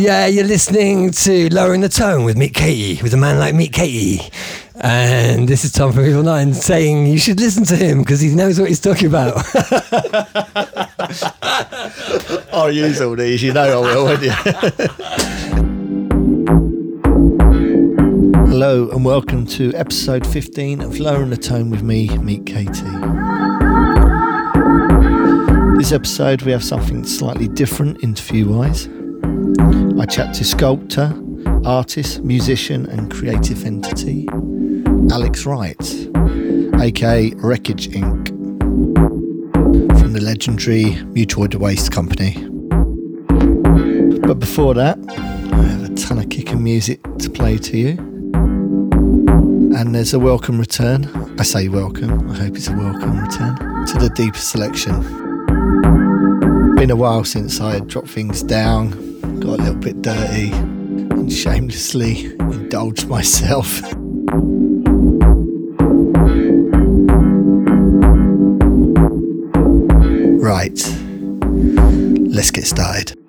yeah, you're listening to Lowering the Tone with Meet Katie, with a man like Meet Katie. And this is Tom from Evil Nine saying you should listen to him because he knows what he's talking about. I'll use all these, you know I will, won't you? Hello and welcome to episode 15 of Lowering the Tone with me, Meet Katie. This episode we have something slightly different interview wise. I chat to sculptor, artist, musician, and creative entity Alex Wright, aka Wreckage Inc., from the legendary Mutoid Waste Company. But before that, I have a ton of kicking music to play to you. And there's a welcome return. I say welcome, I hope it's a welcome return to the deeper selection. Been a while since I had dropped things down, got a little bit dirty, and shamelessly indulged myself. Right, let's get started.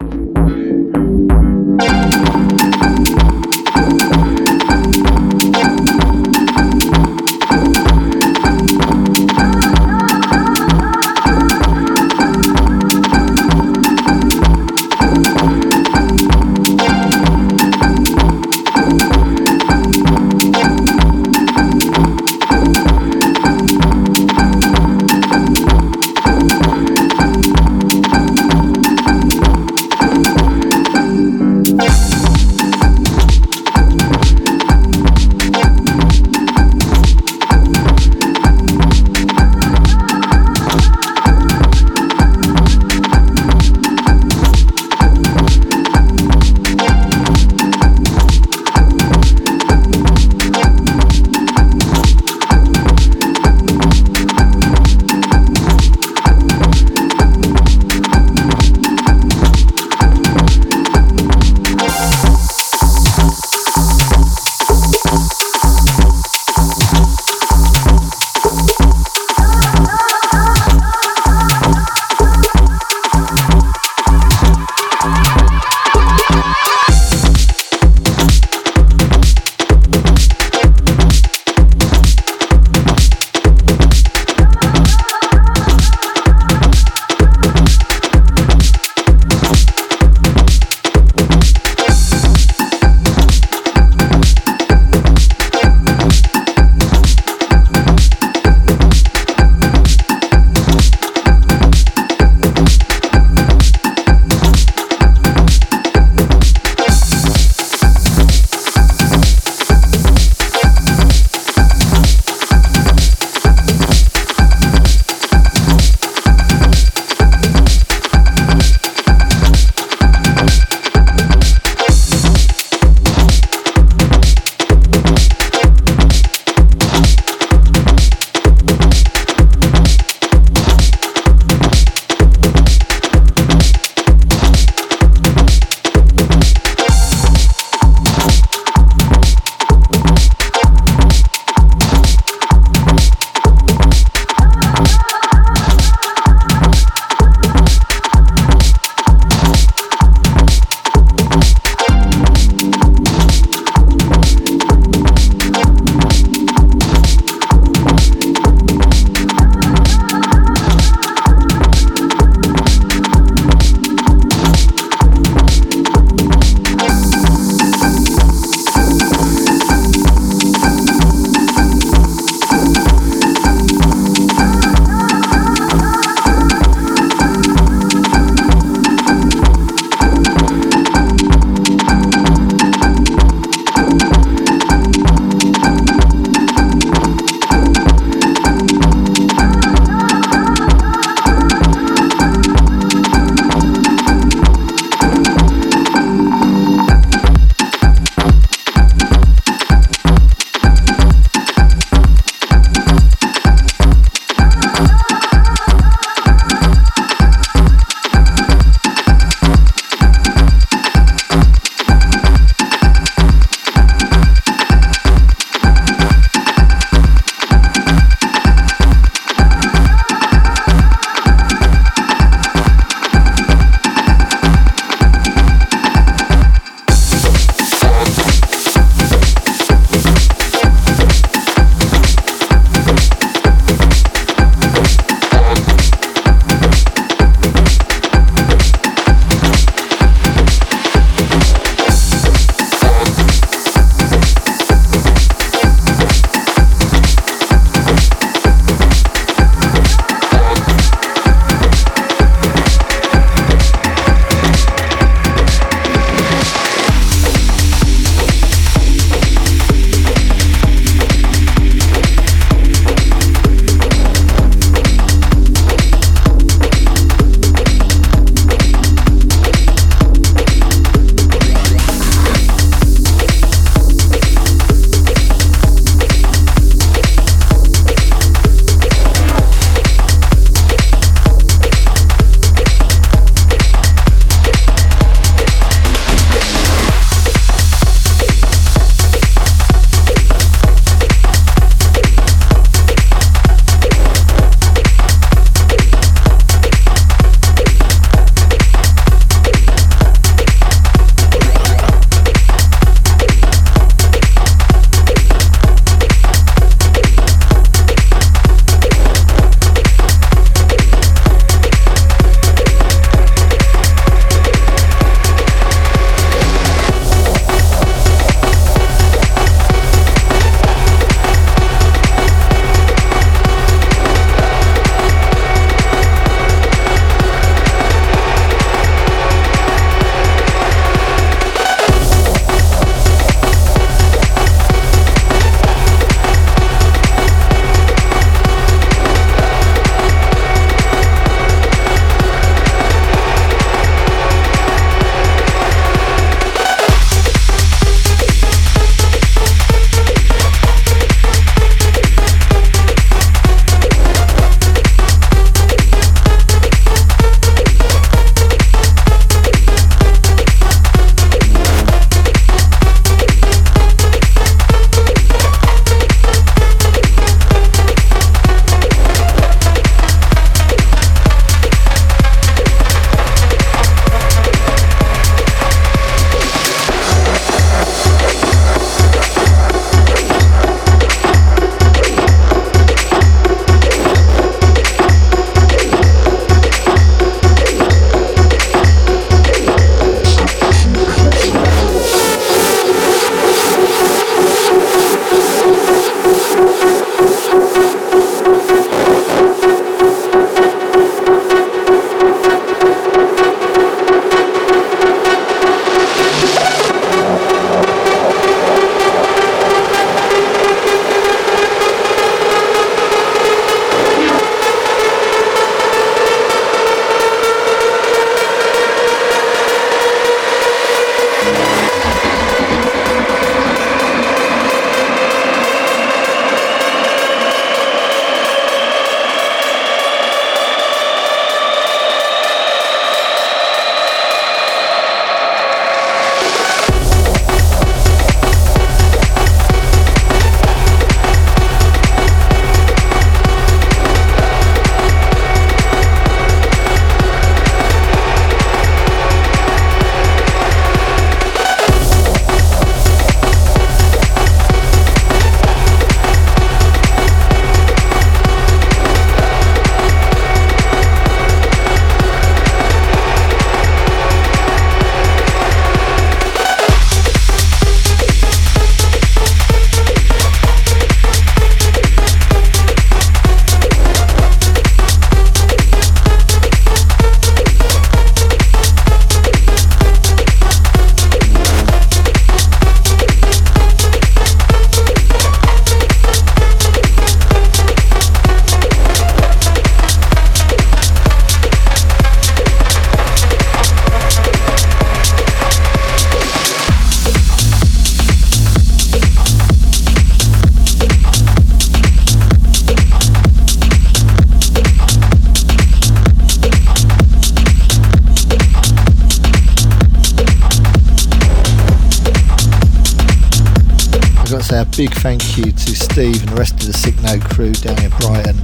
Big thank you to Steve and the rest of the Sick Note crew down in Brighton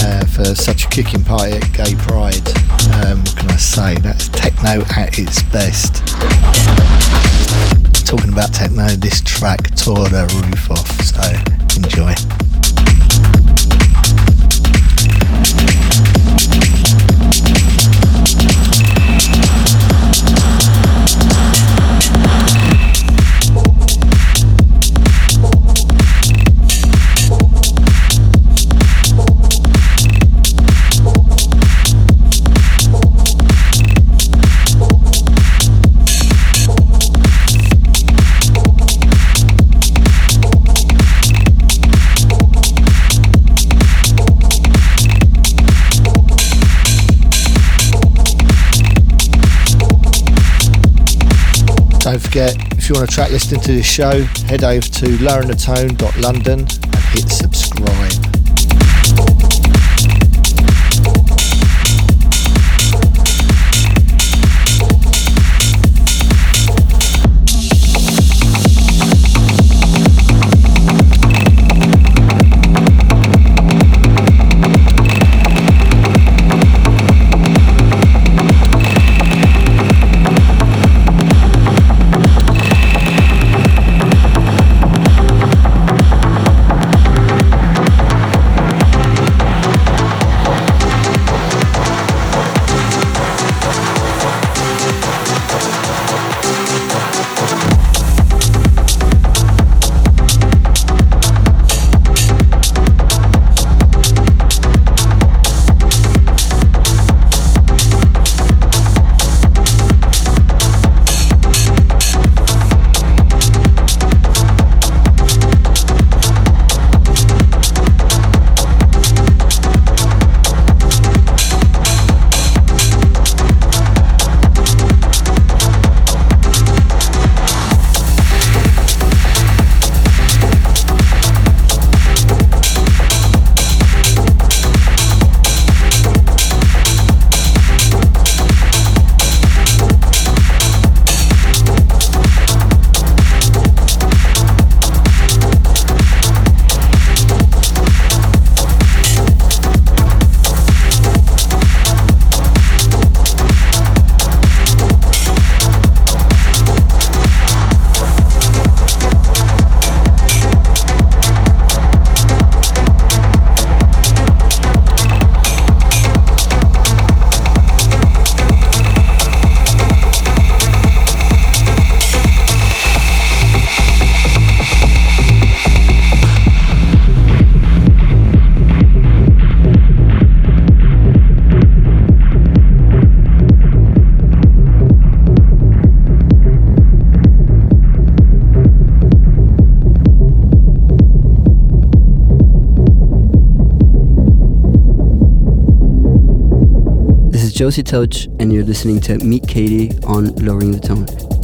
uh, for such a kicking party at Gay Pride. Um, what can I say? That's techno at its best. Talking about techno, this track tore the roof off, so enjoy. Forget, if you want a track listing to this show, head over to loweringthetone.london and hit Josie Touch, and you're listening to Meet Katie on Lowering the Tone.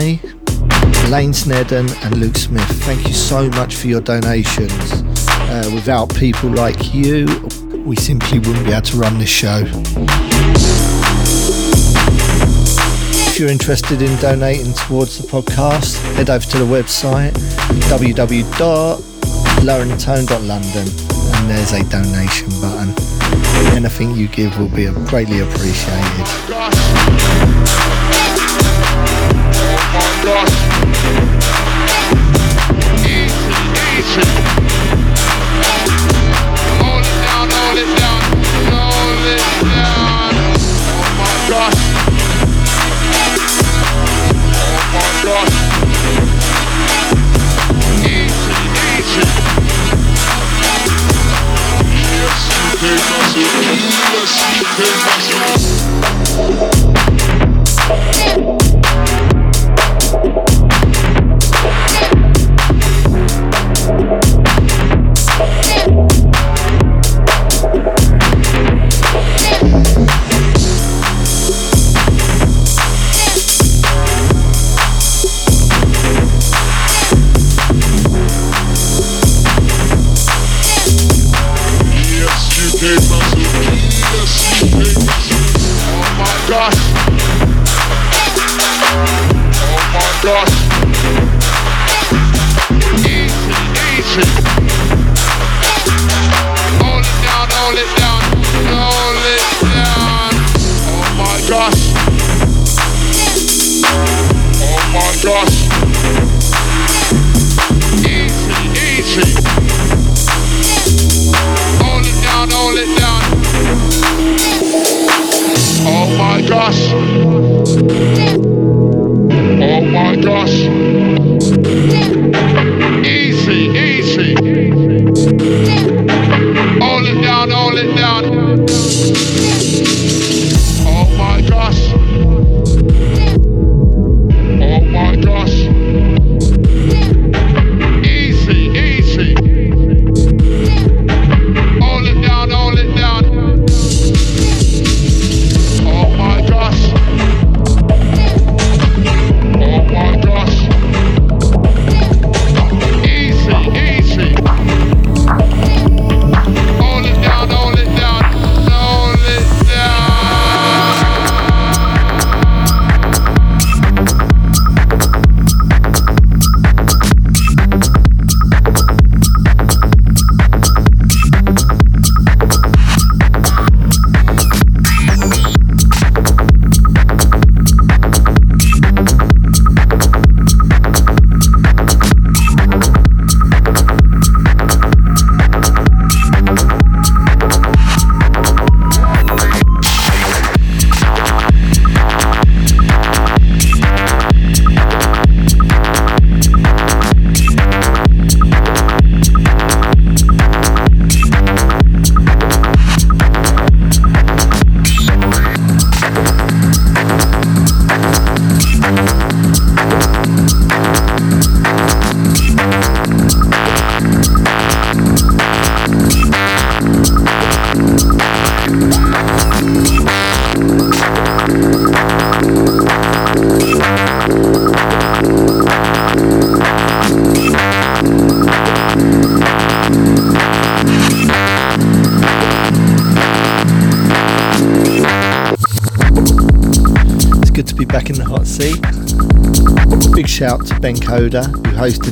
Cheyenne Lane Snedden, and Luke Smith. Thank you so much for your donations. Uh, without people like you, we simply wouldn't be able to run this show. If you're interested in donating towards the podcast, head over to the website www.loweringthetone.london and there's a donation button. Anything you give will be greatly appreciated. lost. Easy, easy. Hold it down, it down, it down. Oh my gosh. Oh my gosh. Easy, easy. Yes, you. Yes, you.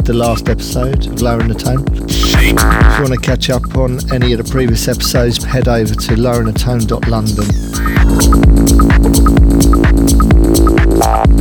The last episode of Lowering the Tone. If you want to catch up on any of the previous episodes, head over to loweringthetone.london.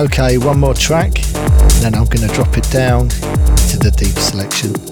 Okay, one more track, then I'm going to drop it down to the deep selection.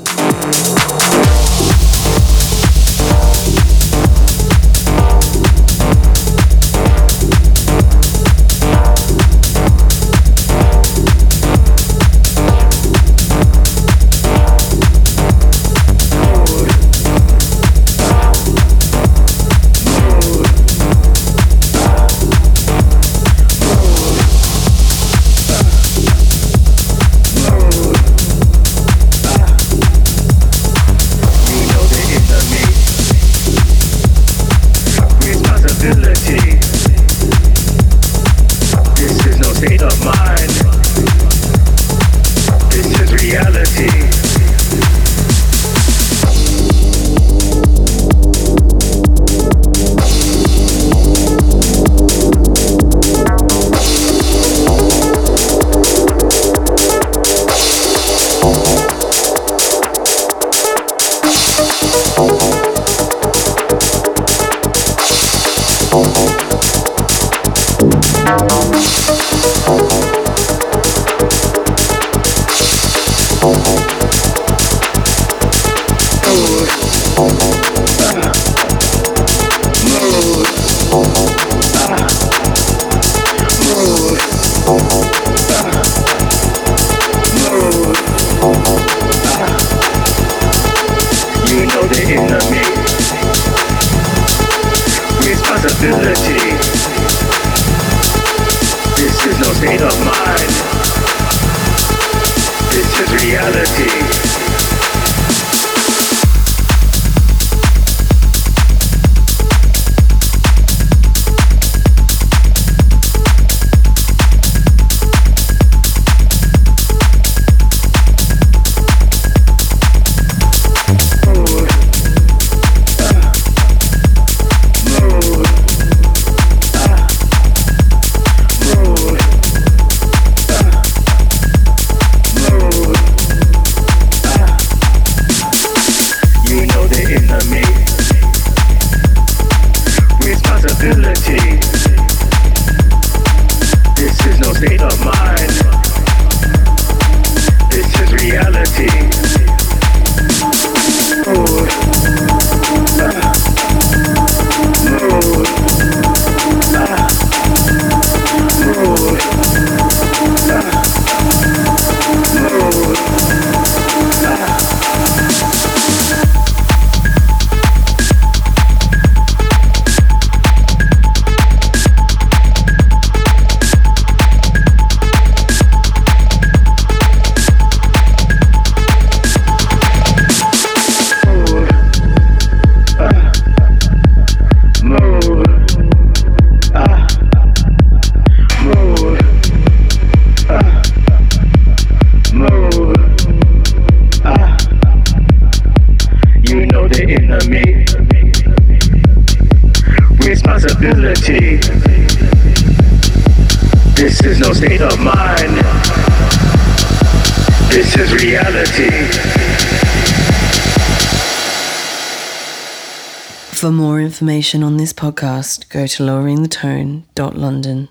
Information on this podcast, go to loweringthetone.london.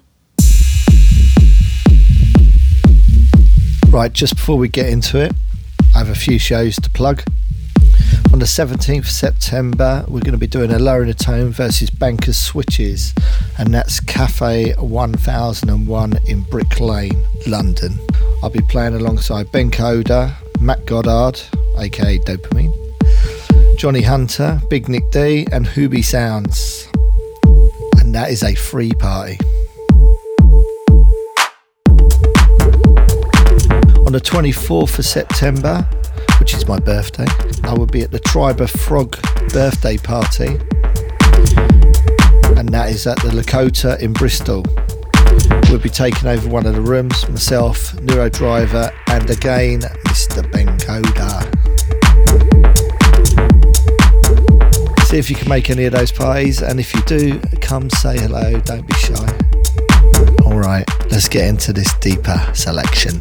Right, just before we get into it, I have a few shows to plug. On the 17th of September, we're going to be doing a Lowering the Tone versus Bankers Switches, and that's Cafe 1001 in Brick Lane, London. I'll be playing alongside Ben Coda, Matt Goddard, aka Dopamine, Johnny Hunter, Big Nick D, and Hooby Sounds. And that is a free party. On the 24th of September, which is my birthday, I will be at the Tribe of Frog birthday party. And that is at the Lakota in Bristol. We'll be taking over one of the rooms, myself, Neuro Driver, and again, Mr. Ben Coda. See if you can make any of those pies, and if you do, come say hello, don't be shy. Alright, let's get into this deeper selection.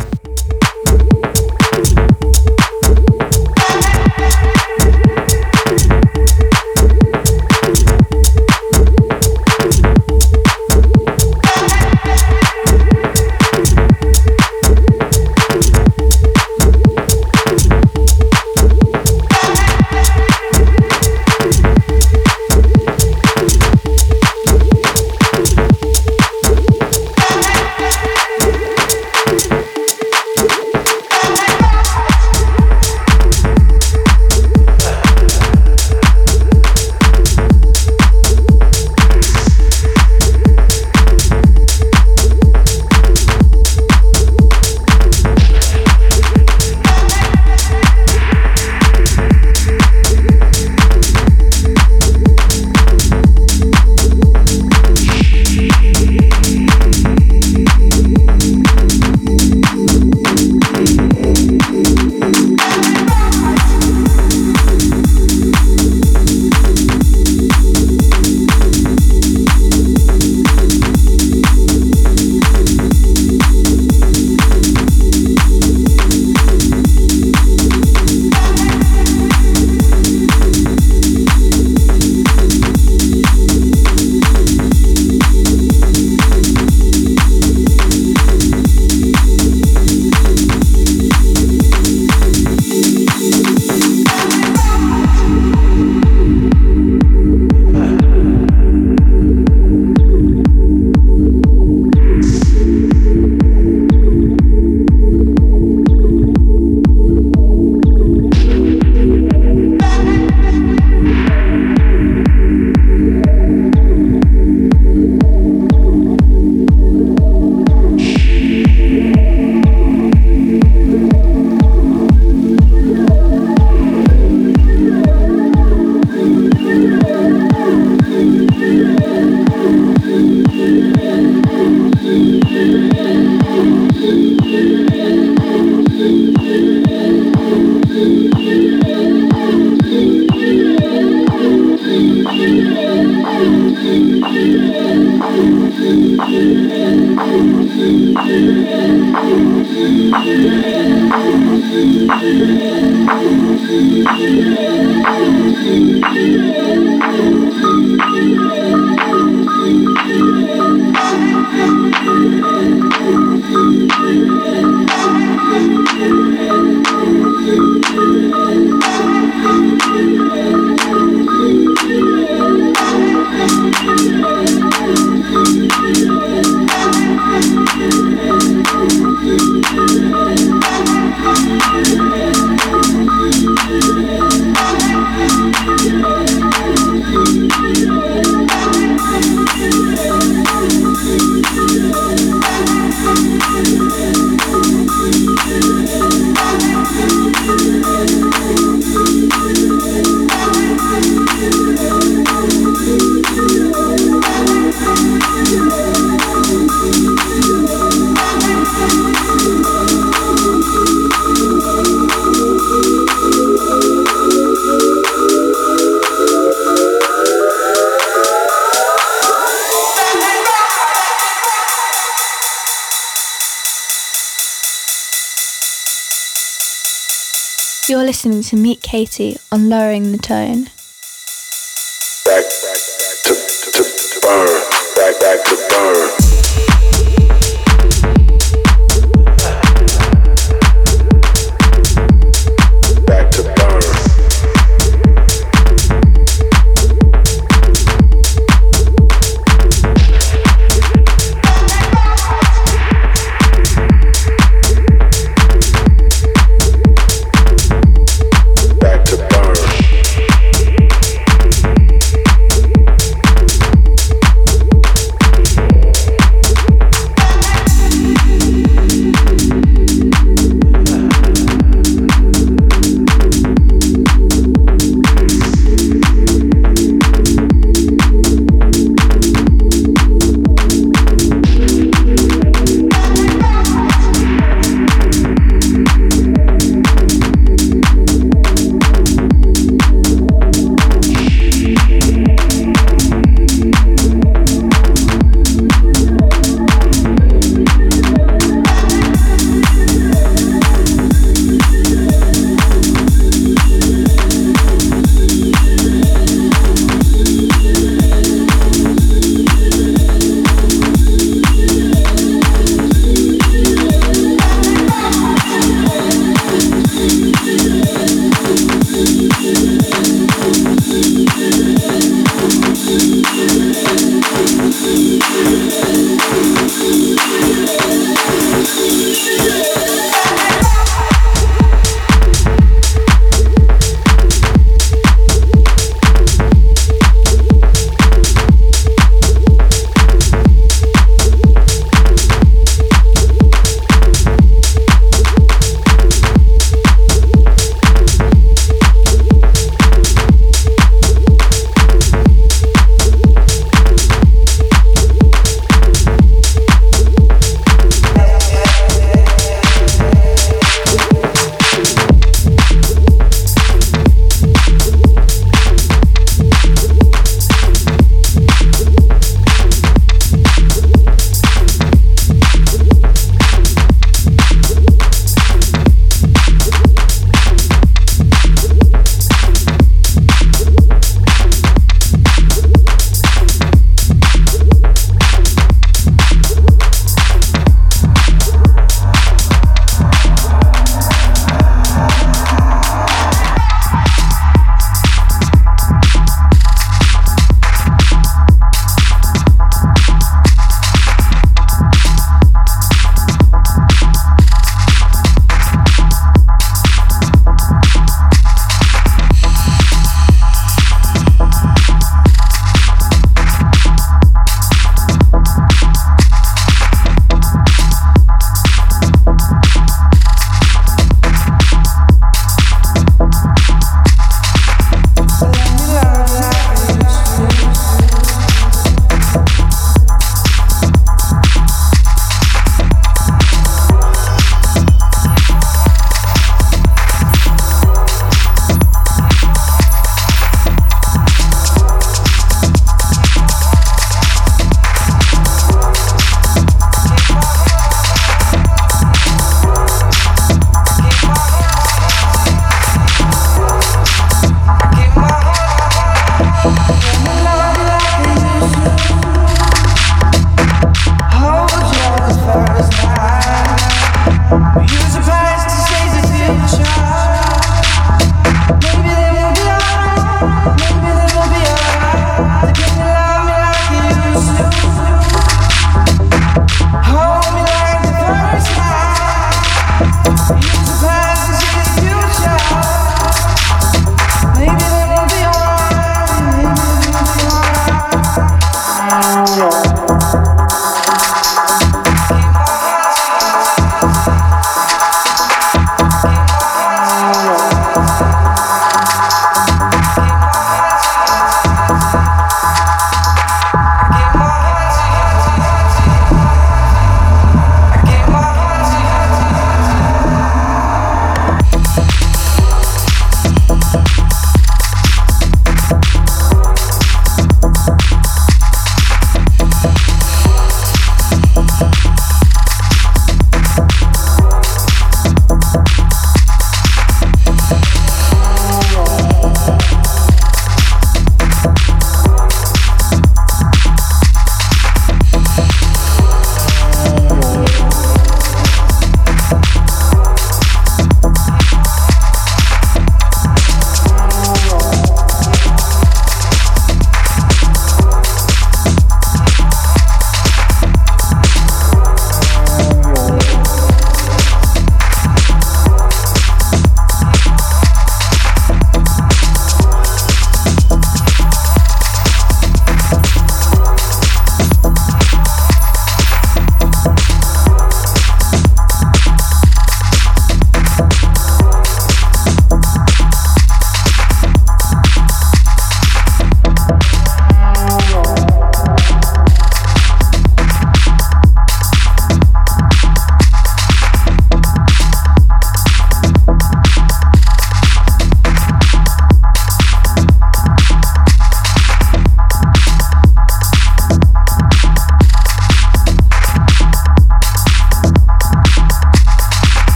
You're listening to Meat Katie on Lowering the Tone.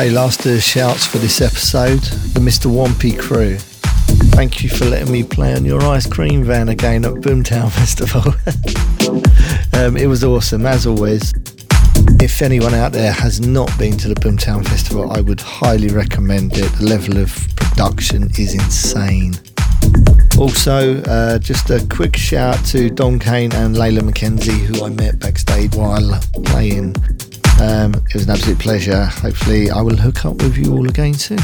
Okay, last of the shouts for this episode, the Mr. Wampy crew. Thank you for letting me play on your ice cream van again at Boomtown Festival. um, it was awesome, as always. If anyone out there has not been to the Boomtown Festival, I would highly recommend it. The level of production is insane. Also, uh, just a quick shout to Don Kane and Layla McKenzie, who I met backstage while playing. Um, it was an absolute pleasure. Hopefully, I will hook up with you all again soon.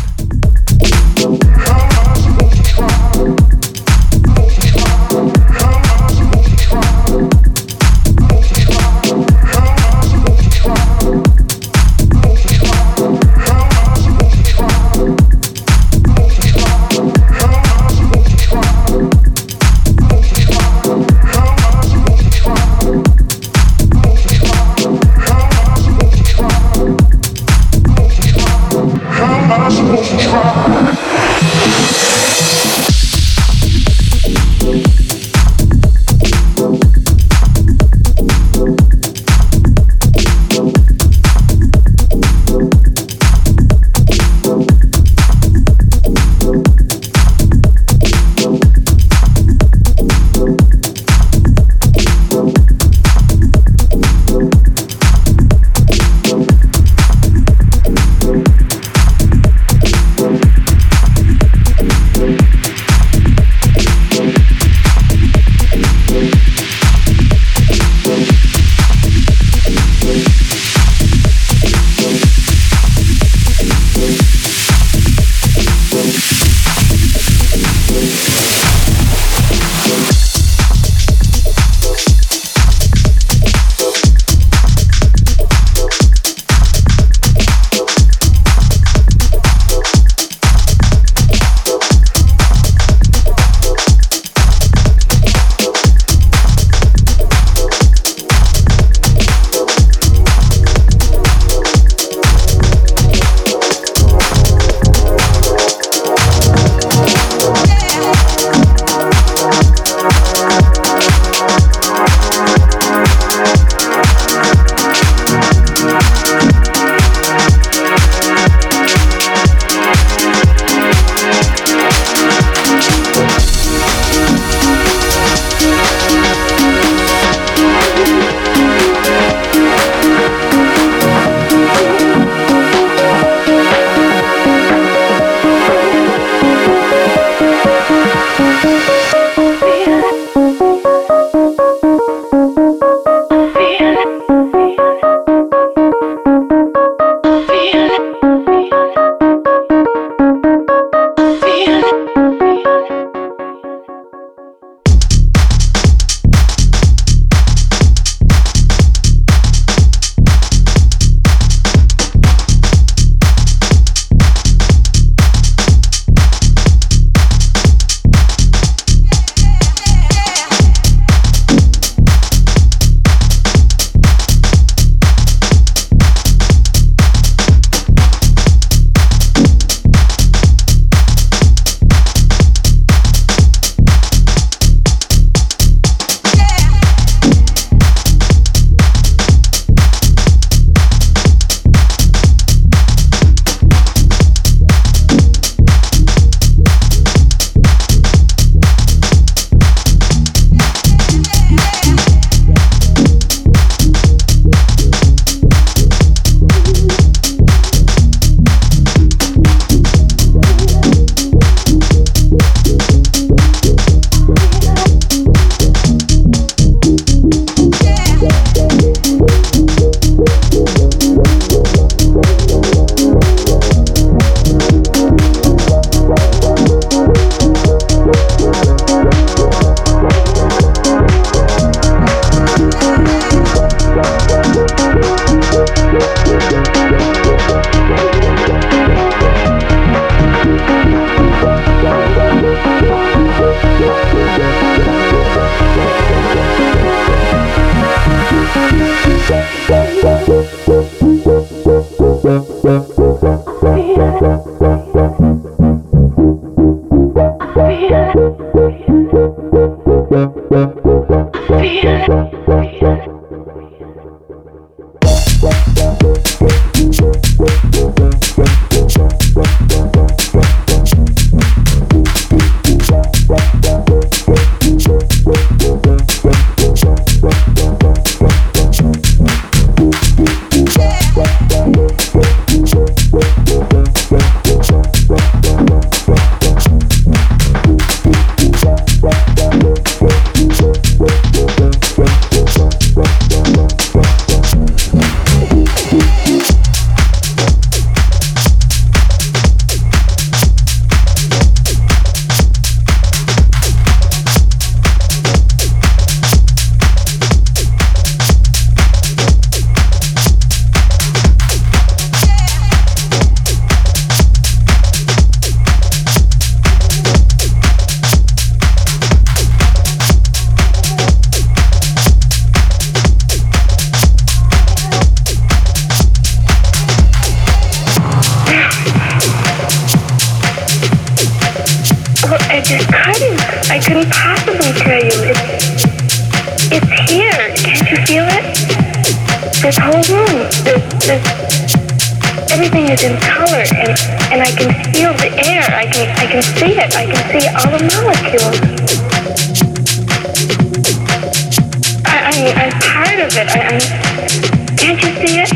Can't you see it?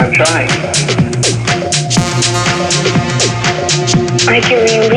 I'm trying. Like you're released,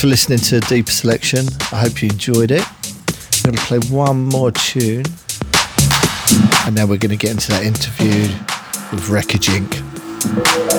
for listening to a Deeper Selection. I hope you enjoyed it. I'm going to play one more tune, and then we're going to get into that interview with Wreckage Inc.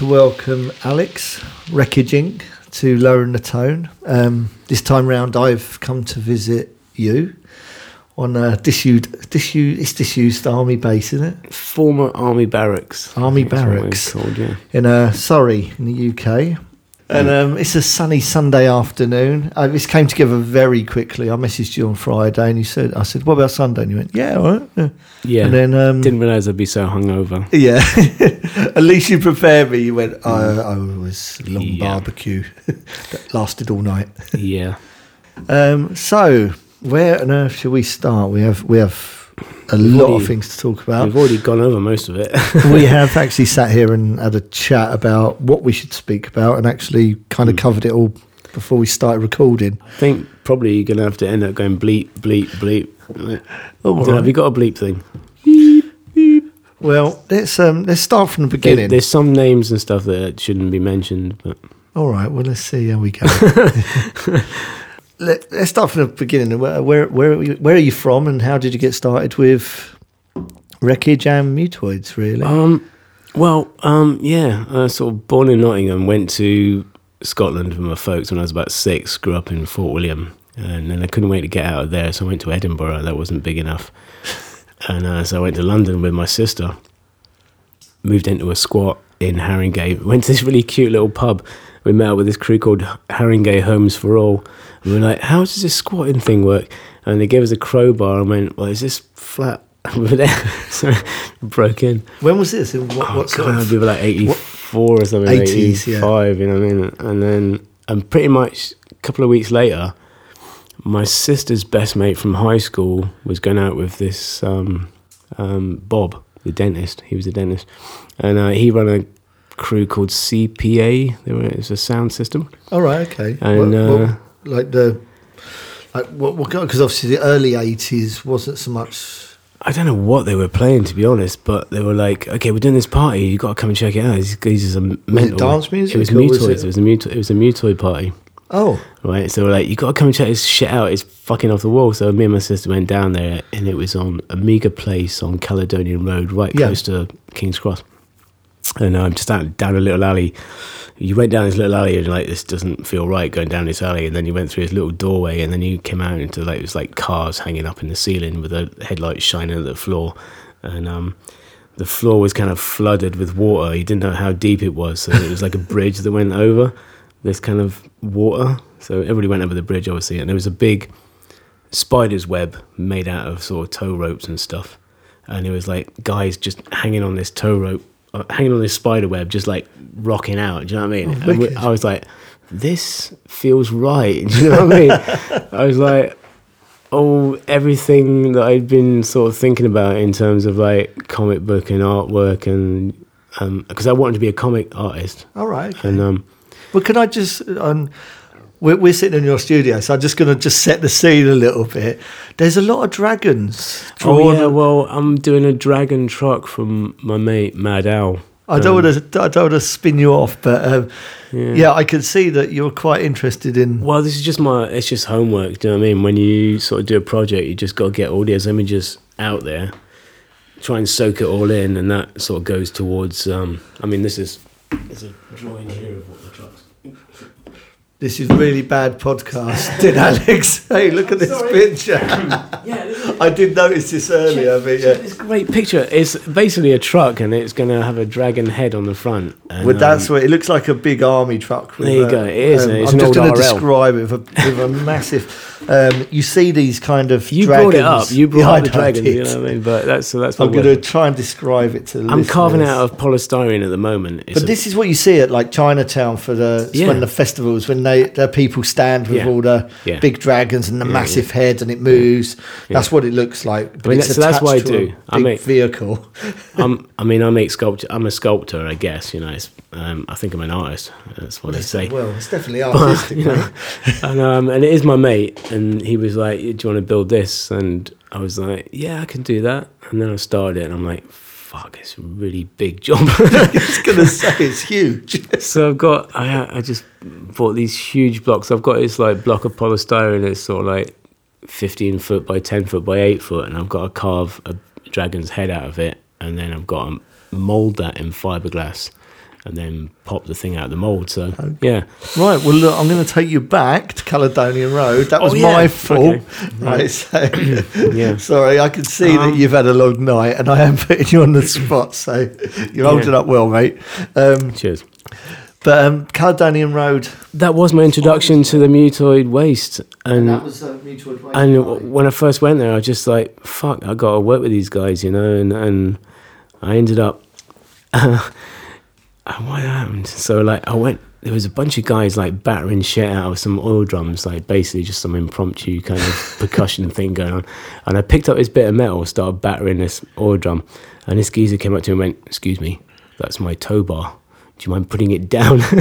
to welcome Alex Wreckage Inc. to Lowering the Tone. Um, this time round, I've come to visit you on a disused, disused, it's disused army base, isn't it? Former army barracks. Army barracks. called, yeah. in uh, Surrey in the UK. And um, it's a sunny Sunday afternoon. Uh, this came together very quickly. I messaged you on Friday, and you said, "I said, what about Sunday?" And you went, "Yeah, all right." yeah." Yeah. And then, um, Didn't realise I'd be so hungover. yeah, at least you prepared me. You went, "I, I was long Yeah. barbecue that lasted all night." Yeah. Um, so, where on earth should we start? We have we have a lot of things to talk about. We've already gone over most of it. we have actually sat here and had a chat about what we should speak about and actually kind of covered it all before we started recording. I think probably you're going to have to end up going bleep, bleep, bleep. Oh, have you got a bleep thing? Well, let's um, let's start from the There- beginning. there's some names and stuff that shouldn't be mentioned, but All right. Well, let's see how we go. Let, let's start from the beginning. Where where where are, you, where are you from, and how did you get started with wreckage and mutoids? Really? Um, well, um, yeah, I was sort of born in Nottingham, went to Scotland with my folks when I was about six, grew up in Fort William, and then I couldn't wait to get out of there, so I went to Edinburgh. That wasn't big enough, and uh, so I went to London with my sister. Moved into a squat in Haringey. Went to this really cute little pub. We met up with this crew called Haringey Homes for All. And we were like, "How does this squatting thing work?" And they gave us a crowbar and went, "Well, is this flat over there?" so broke in. when was this? And what, Oh, what sort God, of? we were like 84 or something, 80s, yeah. 85, you know what I mean? And then, and pretty much a couple of weeks later, my sister's best mate from high school was going out with this um, um, Bob, the dentist. He was a dentist. And uh, he ran a crew called CPA. They were, it was a sound system. All right. Okay. And, What- what- uh, like the like what what because obviously the early eighties wasn't so much. I don't know what they were playing, to be honest, but they were like, "Okay, we're doing this party. You got to come and check it out." These guys are mental. dance music It was was mutoids. it- It was a mutoid. It was a mutoid party. Oh, right? So we're like, you got to come and check this shit out. It's fucking off the wall. So me and my sister went down there, and it was on Amiga Place on Caledonian Road, right Yeah. close to King's Cross. And I'm just down, down a little alley. You went down this little alley, and you're like, this doesn't feel right going down this alley. And then you went through this little doorway, and then you came out into like it was like cars hanging up in the ceiling with the headlights shining at the floor, and um. The floor was kind of flooded with water. You didn't know how deep it was, so it was like a bridge that went over this kind of water. So everybody went over the bridge, obviously, and there was a big spider's web made out of sort of tow ropes and stuff. And it was like guys just hanging on this tow rope, uh, hanging on this spider web, just like rocking out. Do you know what I mean? Oh, and we. I was like, this feels right. Do you know what I mean? I was like, oh, everything that I'd been sort of thinking about in terms of like comic book and artwork and because I wanted to be a comic artist. all right. Okay. And um, Well, can I just? Um, we're, we're sitting in your studio, so I'm just going to just set the scene a little bit. There's a lot of dragons. Oh yeah, well, I'm doing a dragon truck from my mate Mad Owl. I don't Um, want to. I don't want to spin you off, but um, yeah. I can see that you're quite interested in. Well, this is just my. It's just homework. Do you know what I mean? When you sort of do a project, you just got to get all these images out there, try and soak it all in, and that sort of goes towards. Um, I mean, this is. There's a drawing here of what the truck's. This is really bad podcasting, Alex. Hey, look at this picture. Yeah, this I did notice this earlier, but check yeah. this great picture. It's basically a truck, and it's going to have a dragon head on the front. And, Well, that's um, what it looks like a big army truck. With There you go, it is, um, it's I'm just going to describe it with a, with a massive. Um, you see these kind of You dragons. brought it up. You brought Yeah, up the dragon. You did. know what I mean? But that's so that's. I'm going to try and describe it to. The I'm carving out of polystyrene at the moment. It's But a- this is what you see at like Chinatown for the Yeah. when the festivals when they the people stand with Yeah. all the Yeah. big dragons and the massive head and it moves. That's what it looks like. But mean, it's so that's what I do. I big make- vehicle. I'm, I mean, I make sculpture. I'm a sculptor, I guess. You know, it's, um, I think I'm an artist. That's what they say. Well, it's definitely artistic. you know, and um, and it is my mate, and he was like, "Do you want to build this?" And I was like, "Yeah, I can do that." And then I started it, and I'm like, "Fuck, it's a really big job." I was gonna say it's huge. so I've got, I, I just bought these huge blocks. I've got this like block of polystyrene. It's sort of like 15 foot by 10 foot by 8 foot, and I've got to carve a dragon's head out of it, and then I've got to mold that in fiberglass, and then pop the thing out of the mold. So yeah, Right. Well, look, I'm going to take you back to Caledonian Road. That was Oh, yeah. my fault. Okay. Right. So, Yeah. sorry, I can see that Um, you've had a long night, and I am putting you on the spot. So you're holding up well, mate. Um, cheers. but um, Caledonian Road. That was my introduction to the mutoid waste, and that was uh, mutual advice. and w- when I first went there, I was just like, "Fuck, I got to work with these guys," you know, and and I ended up. what happened? So like, I went. There was a bunch of guys like battering shit out of some oil drums, like basically just some impromptu kind of percussion thing going on. And I picked up this bit of metal, started battering this oil drum, and this geezer came up to me and went, "Excuse me, that's my tow bar. Do you mind putting it down?"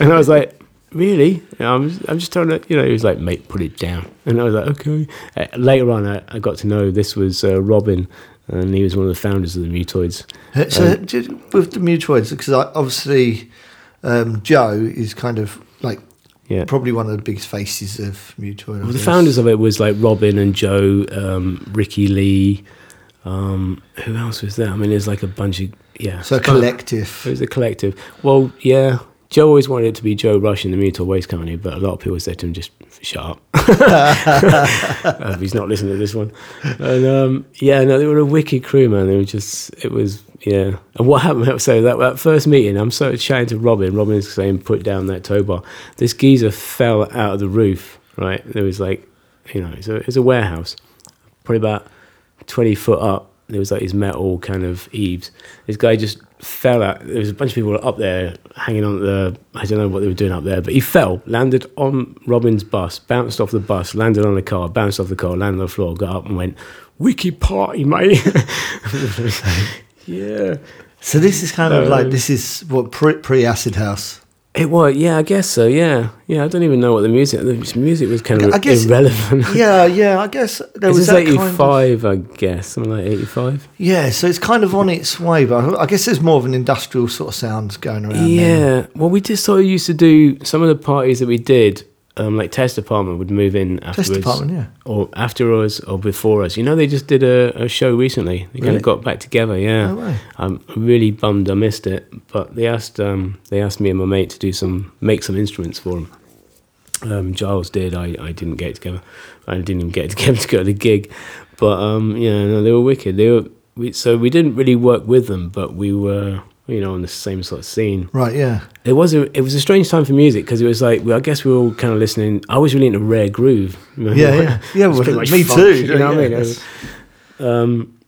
and I was like, really? And I'm just, I'm just trying to, you know, he was like, mate, put it down. And I was like, okay. Uh, later on, I, I got to know this was uh, Robin, and he was one of the founders of the Mutoids. Uh, So Um, just with the Mutoids, because obviously um, Joe is kind of like Yeah. probably one of the biggest faces of Mutoid. Well, the founders of it was like Robin and Joe, um, Ricky Lee. Um, who else was there? I mean, there's like a bunch of yeah. So a It's kind of- collective. It was a collective. Well, yeah. Joe always wanted it to be Joe Rush in the Mutoid Waste Company, but a lot of people said to him, "Just shut up." uh, he's not listening to this one. And um, yeah, no, they were a wicked crew, man. They were just, it was, yeah. And what happened? So that, that first meeting, I'm sort of chatting to Robin. Robin's saying, "Put down that tow bar." This geezer fell out of the roof. Right, there was like, you know, it's a, it's a warehouse, probably about 20 foot up. There was like these metal kind of eaves. This guy just fell out. There was a bunch of people up there hanging on the, I don't know what they were doing up there, but he fell, landed on Robin's bus, bounced off the bus, landed on the car, bounced off the car, landed on the floor, got up and went, Wiki party, mate. yeah. So this is kind of like Um, this is what pre Acid House. It was, yeah, I guess so, yeah. Yeah, I don't even know what the music, the music was kind of I guess- irrelevant. Yeah, yeah. I guess there was that kind of 85, I guess, something like 85. yeah. So it's kind of on its way, but I guess there's more of an industrial sort of sound going around. Yeah, well, we just sort of used to do some of the parties that we did. Um, like Test Department would move in afterwards, Department, yeah. or after us, or before us. You know, they just did a, a show recently. They kind of got back together. Yeah, No. I'm really bummed I missed it. But they asked um, they asked me and my mate to do some make some instruments for them. Um, Giles did. I, I didn't get together. I didn't even get together to go to the gig. But um, yeah, no, they were wicked. They were we, so we didn't really work with them, but we were you know on the same sort of scene. Right. Yeah. It was a it was a strange time for music because it was like well, I guess we were all kind of listening. I was really into rare groove. you know? Yeah. Yeah. Yeah. Well, me funk, too. You know what I yeah, mean? that's- Um,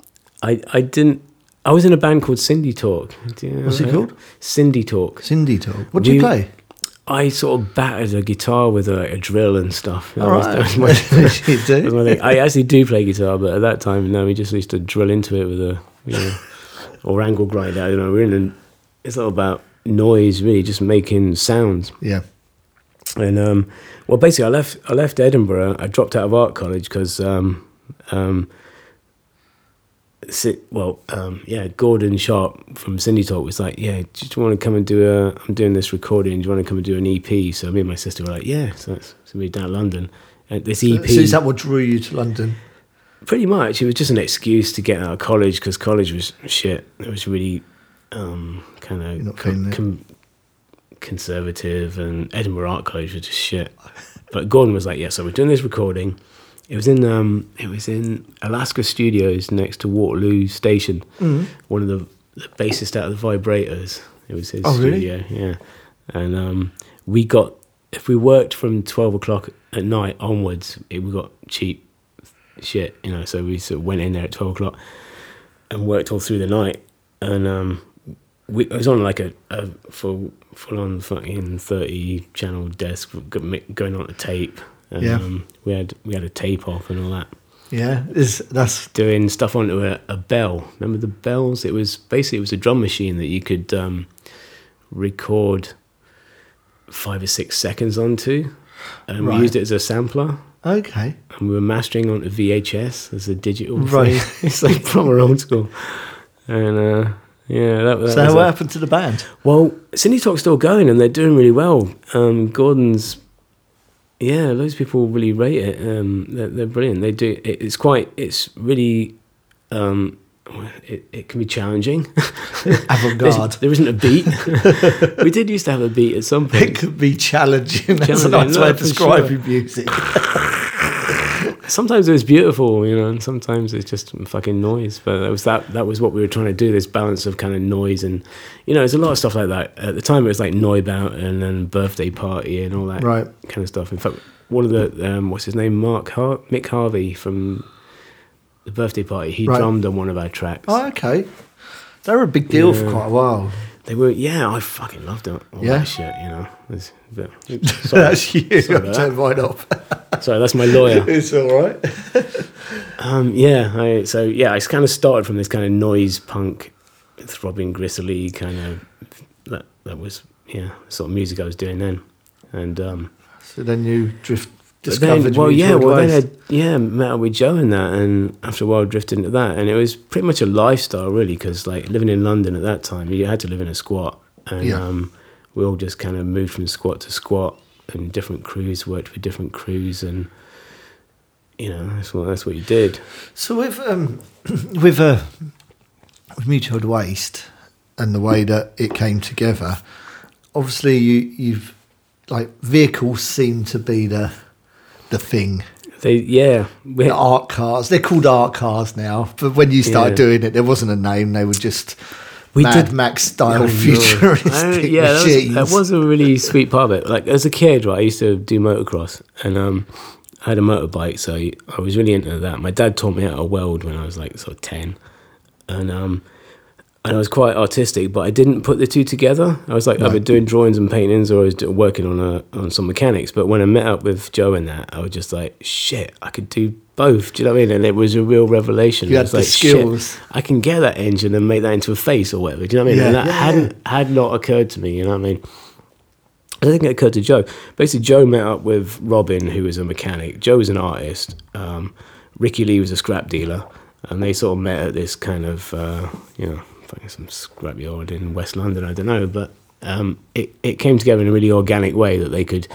I I didn't. I was in a band called Cindy Talk. Do you know What's it called? Cindy Talk. Cindy talk. What do you play? I sort of battered a guitar with a, a drill and stuff. All was- was my- you that was my. I actually do play guitar, but at that time, no, we just used to drill into it with a, you know, or angle grinder. You know. We're in an, it's all about noise, really, just making sounds. Yeah. And um, well, basically, I left. I left Edinburgh. I dropped out of art college because, um, um, si- well, um, yeah, Gordon Sharp from Cindy Talk was like, "Yeah, do you want to come and do a? I'm doing this recording. Do you want to come and do an EP?" So me and my sister were like, "Yeah." So that's so we down London. And this EP, So is that what drew you to London? Pretty much, it was just an excuse to get out of college because college was shit. It was really um, kind of feeling it? conservative, and Edinburgh Art College was just shit. But Gordon was like, "Yeah, so we're doing this recording." It was in um, it was in Alaska Studios next to Waterloo Station. Mm. One of the, the bassist out of the Vibrators. It was his Oh, really? studio, yeah. And um, we got if we worked from twelve o'clock at night onwards, it, we got cheap shit, you know. So we sort of went in there at twelve o'clock and worked all through the night. And um, we, it was on like a, a full full on fucking thirty channel desk going on a tape. And, Yeah. um, we had we had a tape off and all that. Yeah. Is that's Doing stuff onto a, a bell. Remember the bells? It was basically it was a drum machine that you could um, record five or six seconds onto. And Right. we used it as a sampler okay. and we were mastering onto VHS as a digital Right. thing. it's like proper old school. And uh, yeah, that, that So was what a- happened to the band? well, Cindy Talk's still going and they're doing really well. Um, Gordon's, yeah, loads of people really rate it. Um, they're, they're brilliant. They do. It, it's quite. It's really. Um, it, it can be challenging. Avant There's- garde. There isn't a beat. we did used to have a beat at some point. It could be challenging. That's Challenging, a nice no, way of describing music. sometimes it was beautiful, you know, and sometimes it's just fucking noise. But that was that. That was what we were trying to do. This balance of kind of noise and, you know, there's a lot of stuff like that. At the time, it was like Neubauten and then birthday party and all that Right. kind of stuff. In fact, one of the um, what's his name, Mark Har- Mick Harvey from the birthday party. He Right. drummed on one of our tracks. Oh, okay. They were a big deal for quite a while. They were, yeah, I fucking loved it. All Yeah? that shit, you know. It's- but- sorry, That's you. Sorry about turned mine off. sorry, that's my lawyer. it's all right. Um, yeah, I, so yeah, I kind of started from this kind of noise punk, throbbing gristly kind of that that was yeah sort of music I was doing then, and um, So then you drift discovered then, well, yeah, well, then. I, yeah, met up with Joe and that, and after a while drifted into that, and it was pretty much a lifestyle, really, because like living in London at that time, you had to live in a squat, and Yeah. um, we all just kind of moved from squat to squat, and different crews worked with different crews, and you know that's what that's what you did. So with um, with uh, with mutoid waste and the way that it came together, obviously you you've like vehicles seem to be the the thing. They yeah, we, The art cars, they're called art cars now. But when you started Yeah. doing it, there wasn't a name. They were just We Mad did- Max style I know. futuristic I yeah, that was, that was a really sweet part of it. Like as a kid, right, I used to do motocross, and um, I had a motorbike, so I was really into that. My dad taught me how to weld when I was like sort of ten, and um, and I was quite artistic, but I didn't put the two together. I was like, I've been doing drawings and paintings, or I was working on a on some mechanics. But when I met up with Joe and that, I was just like, shit, I could do both. Do you know what I mean? And it was a real revelation. You I had the like, shit, skills. I can get that engine and make that into a face or whatever. Do you know what I mean? Yeah, and that yeah, hadn't had not occurred to me. You know what I mean? I think it occurred to Joe. Basically, Joe met up with Robin, who was a mechanic. Joe was an artist. Um, Ricky Lee was a scrap dealer, and they sort of met at this kind of uh, you know fucking some scrap yard in West London. I don't know, but um, it it came together in a really organic way that they could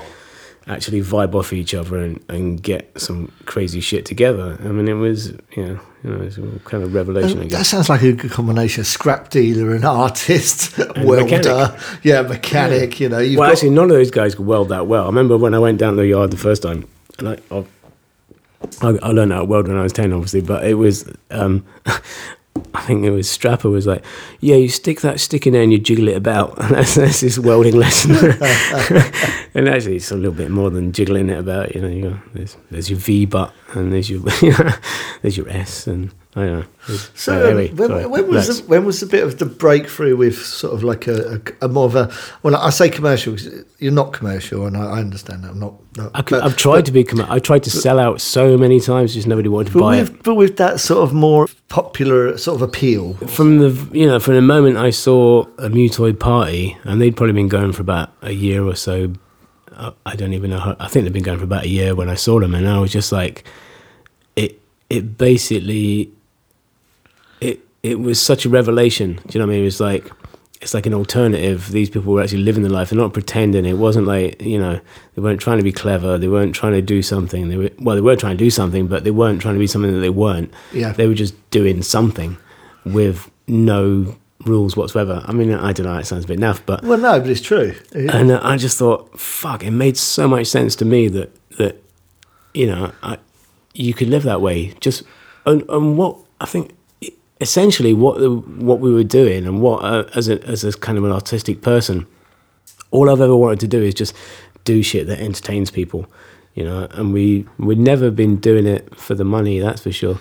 actually vibe off each other and, and get some crazy shit together. I mean, it was you know, you know it was a kind of revelation. I that sounds like a good combination: scrap dealer and artist, And welder, mechanic. yeah, mechanic. You know, you've well, got, actually, none of those guys could weld that well. I remember when I went down the yard the first time, and I, I, I learned how to weld when I was ten, obviously, but it was, um, I think it was Strapper was like, "Yeah, you stick that stick in there and you jiggle it about." And that's, that's this welding lesson. and actually, it's a little bit more than jiggling it about. You know, you there's there's your V butt and there's your there's your S and I don't know. So uh, anyway, when, sorry, when was the, when was the bit of the breakthrough with sort of like a, a, a more of a well I say commercial. you're not commercial and I, I understand that I'm not, not I but- I've tried but- to be. commer- I tried to sell out so many times, just nobody wanted to but buy it. with, but with that sort of more popular sort of appeal from the you know from the moment I saw a mutoid party, and they'd probably been going for about a year or so. I don't even know. How, I think they've been going for about a year when I saw them, and I was just like, it. It basically, it it was such a revelation. Do you know what I mean? It was like. It's like an alternative. These people were actually living the life. They're not pretending. It wasn't like you know they weren't trying to be clever. They weren't trying to do something. They were well, they were trying to do something, but they weren't trying to be something that they weren't Yeah. they were just doing something with no rules whatsoever. I mean, I don't know, it sounds a bit naff, but well no but it's true and uh, I just thought, fuck, it made so much sense to me that that you know, I, you could live that way. Just and, and what I think essentially what the, what we were doing and what uh, as a as a kind of an artistic person, all I've ever wanted to do is just do shit that entertains people, you know. And we we've never been doing it for the money, that's for sure.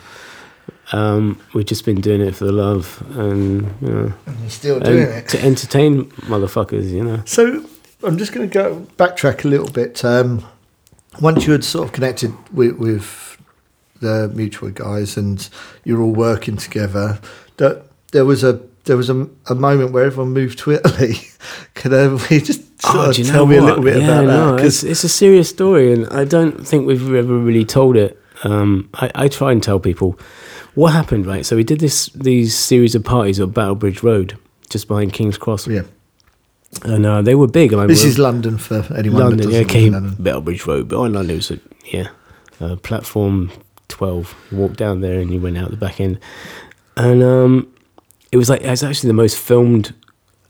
Um, we've just been doing it for the love and you know, you're still doing and it to entertain motherfuckers, you know. So I'm just going to go backtrack a little bit. Um, once you had sort of connected with, with the mutoid guys and you're all working together, that there was a there was a, a moment where everyone moved to Italy. Can uh, we just sort Oh, you tell know me a little bit yeah, about no, that? it's, it's a serious story, and I don't think we've ever really told it. Um, I, I try and tell people what happened, right? So we did this these series of parties at Battlebridge Road, just behind King's Cross, yeah, and uh, they were big. I mean, this is London for anyone London, that yeah, doesn't came live in London. Battlebridge Road, but on London it was a, yeah, uh, platform twelve. You walked down there and you went out the back end, and um, it was like it was actually the most filmed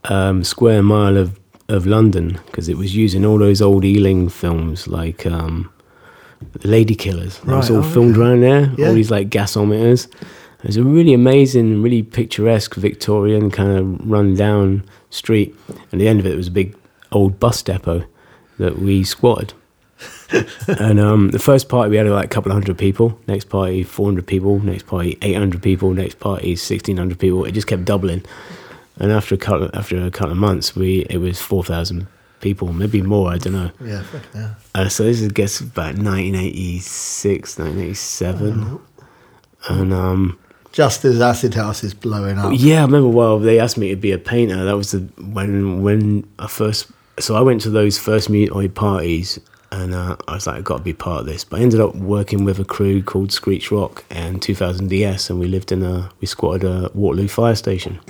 um, square mile of of London because it was using all those old Ealing films like um, the Lady Killers. It was all oh, filmed okay. around there. Yeah. All these like gasometers. It was a really amazing, really picturesque Victorian kind of run down street. And the end of it was a big old bus depot that we squatted. and um, the first party we had like a couple of hundred people. Next party, 400 people. Next party, 800 people. Next party, 1600 people. It just kept doubling. And after a couple, after a couple of months, we it was 4,000 people, maybe more. I don't know. Yeah, hell. Uh, so this is I guess about 1986, 1987. And um, just as Acid House is blowing up. yeah, I remember. Well, they asked me to be a painter. That was the when when I first. So I went to those first Mutoid parties, and uh, I was like, I've got to be part of this. But I ended up working with a crew called Screech Rock and 2000 DS, and we lived in a we squatted a Waterloo fire station.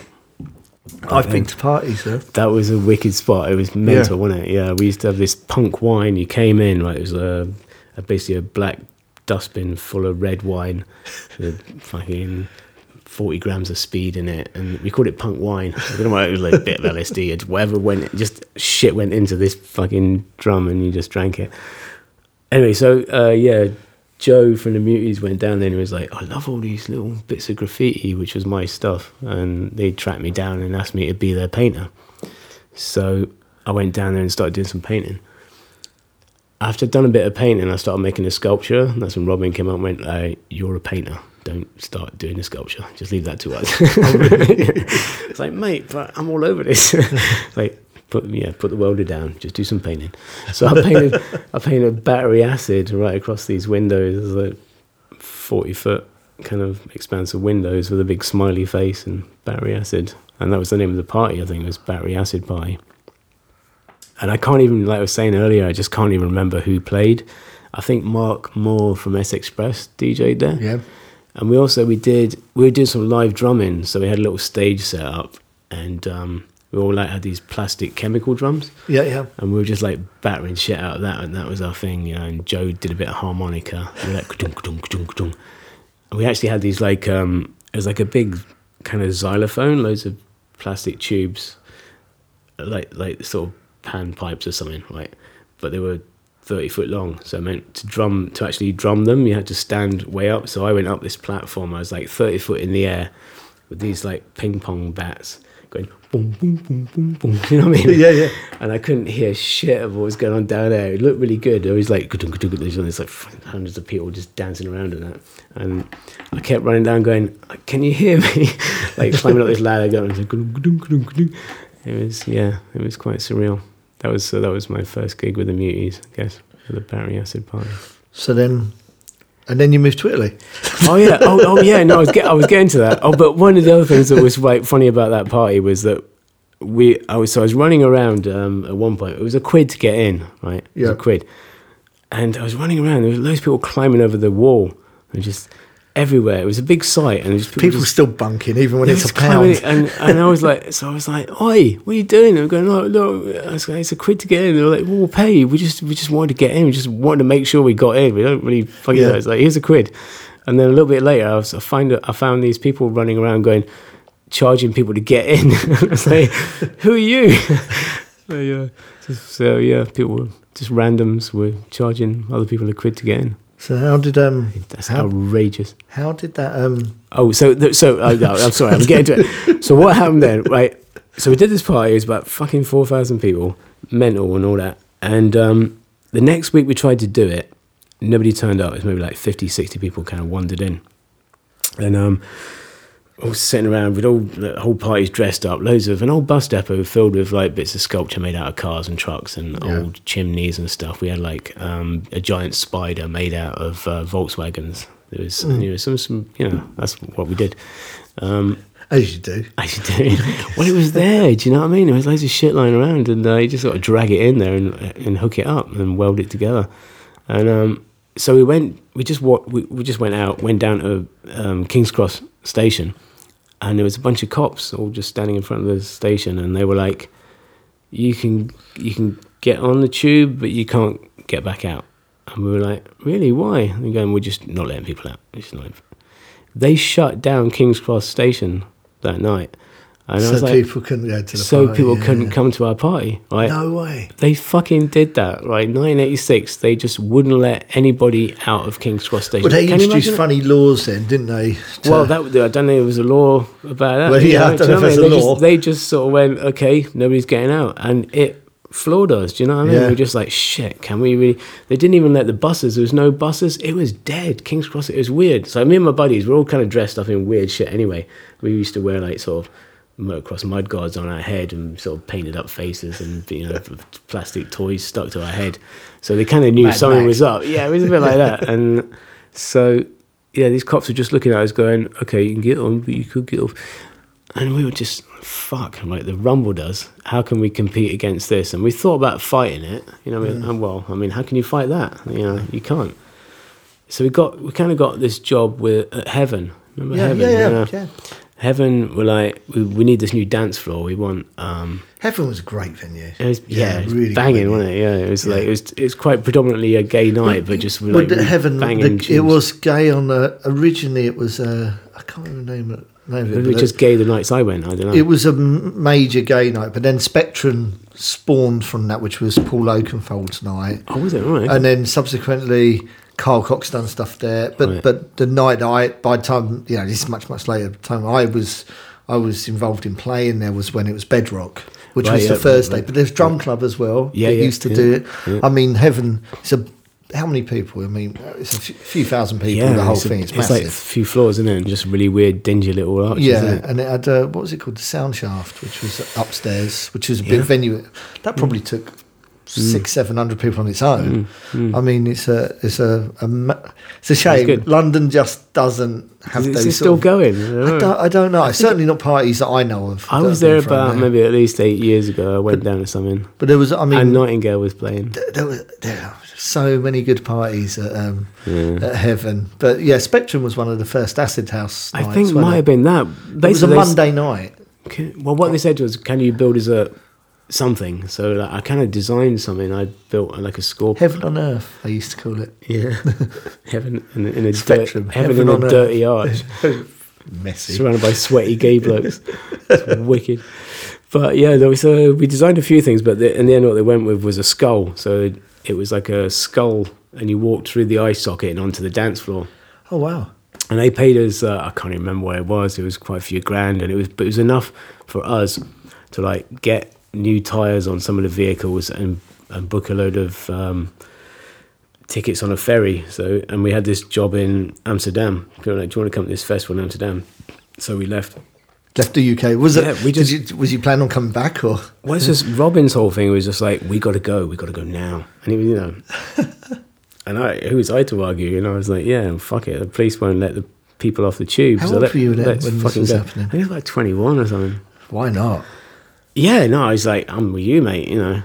I've been to parties there. That was a wicked spot. It was mental, wasn't it? Yeah, we used to have this punk wine. You came in, right? It was a, a basically a black dustbin full of red wine, with fucking forty grams of speed in it, and we called it punk wine. I don't know why it was like a bit of LSD whatever went. Just shit went into this fucking drum, and you just drank it. Anyway, so uh, yeah, Joe from the Muties went down there and he was like, I love all these little bits of graffiti, which was my stuff. And they tracked me down and asked me to be their painter. So I went down there and started doing some painting. After I'd done a bit of painting, I started making a sculpture. And that's when Robin came up and went, uh, You're a painter. Don't start doing a sculpture. Just leave that to us. it's like, mate, but I'm all over this. like, put yeah, put the welder down. Just do some painting. So I painted, I painted battery acid right across these windows, like forty foot kind of expansive windows with a big smiley face and battery acid. And that was the name of the party. I think it was Battery Acid Party. And I can't even, like I was saying earlier, I just can't even remember who played. I think Mark Moore from S Express DJ'd there. Yeah. And we also we did we were doing some live drumming, so we had a little stage set up, and um, we all like had these plastic chemical drums, Yeah, yeah. and we were just like battering shit out of that, and that was our thing, you know. And Joe did a bit of harmonica, we were like ka-dunk, ka-dunk, ka-dunk, ka-dunk. and we actually had these like um, it was like a big kind of xylophone, loads of plastic tubes, like like sort of pan pipes or something, right? But they were thirty foot long, so it meant to drum to actually drum them, you had to stand way up. So I went up this platform. I was like thirty foot in the air with these like ping pong bats going boom boom boom boom boom. You know what I mean? Yeah, yeah. And I couldn't hear shit of what was going on down there. It looked really good. It was like there's like hundreds of people just dancing around in that, and I kept running down, going, "Can you hear me?" like climbing up this ladder, going. It was yeah, it was quite surreal. That was so that was my first gig with the Muties, I guess, for the Battery Acid Party. So then, and then you moved to Italy. Oh yeah, oh, oh yeah. No, I was get, I was getting to that. Oh, but one of the other things that was like funny about that party was that we I was so I was running around um, at one point. It was a quid to get in, right? It was Yeah. a quid, and I was running around. There was loads of people climbing over the wall and just everywhere. It was a big site, and just People just, still bunking, even when it's a pound. and and I was like, so I was like, "Oi, what are you doing?" They were going, "No, no, I was like, it's a quid to get in." They were like, "Well, we'll pay you. We just we just wanted to get in. We just wanted to make sure we got in. We don't really fucking Yeah. know." It's like, "Here's a quid," and then a little bit later, I was I find I found these people running around going, charging people to get in. I was like, "Who are you?" so, yeah, just, so yeah, people were just randoms were charging other people a quid to get in. So how did um That's how, outrageous. how did that um Oh, so th- so uh, no, I'm sorry, I'm getting to it. So what happened then? Right. So we did this party. It was about fucking four thousand people, mental and all that. And um, the next week we tried to do it. Nobody turned up. It was maybe like 50, 60 people kind of wandered in, and um, all sitting around with all the whole party's dressed up. Loads of an old bus depot filled with like bits of sculpture made out of cars and trucks and Yeah. old chimneys and stuff. We had like um, a giant spider made out of uh, Volkswagens. There was you know some some you know that's what we did. Um, as you do. I should do. well, it was there. Do you know what I mean? There was loads of shit lying around, and uh, you just got to drag it in there and and hook it up and weld it together. And um, so we went. We just wa- we, we just went out, went down to um, King's Cross station, and there was a bunch of cops all just standing in front of the station, and they were like, "You can you can get on the tube, but you can't get back out." And we were like, "Really? Why?" And they're going, "We're just not letting people out. Just not they shut down King's Cross station that night. And I so like, people couldn't go to the so party, people yeah. couldn't come to our party, right? No way. They fucking did that, right? 1986, they just wouldn't let anybody out of King's Cross station. Well, they Can introduced imagine it? funny laws then, didn't they? to- Well, that I don't know. if There was a law about that. Well, you yeah, I don't you know if what there's a they law. Just, they just sort of went, okay, nobody's getting out, and it floored us. Do you know what I mean? Yeah. We were just like, shit. Can we really? They didn't even let the buses. There was no buses. It was dead. King's Cross. It was weird. So me and my buddies were all kind of dressed up in weird shit. Anyway, we used to wear like sort of motocross mud guards on our head and sort of painted up faces and you know plastic toys stuck to our head. So they kind of knew Mad something Max. was up. Yeah, it was a bit like that. And so yeah, these cops were just looking at us, going, "Okay, you can get on, but you could get off." and we were just fuck. I'm like the Rumble does. How can we compete against this? And we thought about fighting it. You know, I mean, and well, I mean, how can you fight that? You know, you can't. So we got we kind of got this job with at Heaven. Remember Yeah, Heaven? yeah, yeah, You know? yeah. Heaven were like, we, we need this new dance floor. We want. um Heaven was a great venue. it was, yeah, it was really banging, wasn't it? Yeah, it was like it was. It was quite predominantly a gay night, but just like Heaven, banging. the, it was gay on the originally. It was uh, I can't remember the name of, name of it. Maybe but just gay the nights I went. I don't know. It was a major gay night, but then Spectrum spawned from that, which was Paul Oakenfold's night, oh, was it? Right. and then subsequently Carl Cox done stuff there. But Right. but the night I, by the time you know, this is much much later. The time I was I was involved in playing there was when it was Bedrock, which Right, was yeah, the Thursday. right. But there's drum club as well. Yeah, yeah, used to yeah, do it. yeah. I mean, Heaven. It's a how many people? I mean, it's a few, thousand people. the whole it's a- thing. It's, it's like a massive. few floors, isn't it? And just really weird, dingy little arches. Yeah, and it had uh, what was it called, the sound shaft, which was upstairs, which was a big Yeah. Venue. That probably took Mm. six, seven hundred people on its own. Mm, mm. I mean, it's a, it's a, a it's a shame. London just doesn't have Is, those. it still of- going? I don't, I don't know. It's certainly not parties that I know of. I was there about there. maybe at least eight years ago. I went down to something, But there was, I mean, and Nightingale was playing. there were there were so many good parties at, um, at Heaven. But yeah, Spectrum was one of the first acid house. I think it might it? have been that. It was a Basically, they s- Monday night. Can- Well, what they said was, "Can you build as a something?" So like, I kind of designed something. I built like a scorpion. Heaven on Earth, I used to call it. Yeah, heaven in, in a Spectrum, dirt, heaven, heaven in on a earth. dirty arch, Messy. surrounded by sweaty gay blokes. It's wicked. But yeah, there was, uh, we designed a few things, but the, in the end, what they went with was a skull. So it was like a skull, and you walked through the eye socket and onto the dance floor. Oh wow. and they paid us uh, I can't even remember where it was it was quite a few grand and it was but it was enough for us to like get new tires on some of the vehicles and and book a load of um, tickets on a ferry so and we had this job in Amsterdam People were like do you want to come to this festival in Amsterdam so we left Left the UK. Was Yeah, it? we did just- you, was you planning on coming back or? well it's just Robin's whole thing was just like we got to go we got to go now and he was you know and I who was I to argue and I was like yeah fuck it the police won't let the people off the tube How so old let- were you then when this was go. happening? I think it was like 21 or something Why not? Yeah, no, I was like, I'm with you, mate. You know,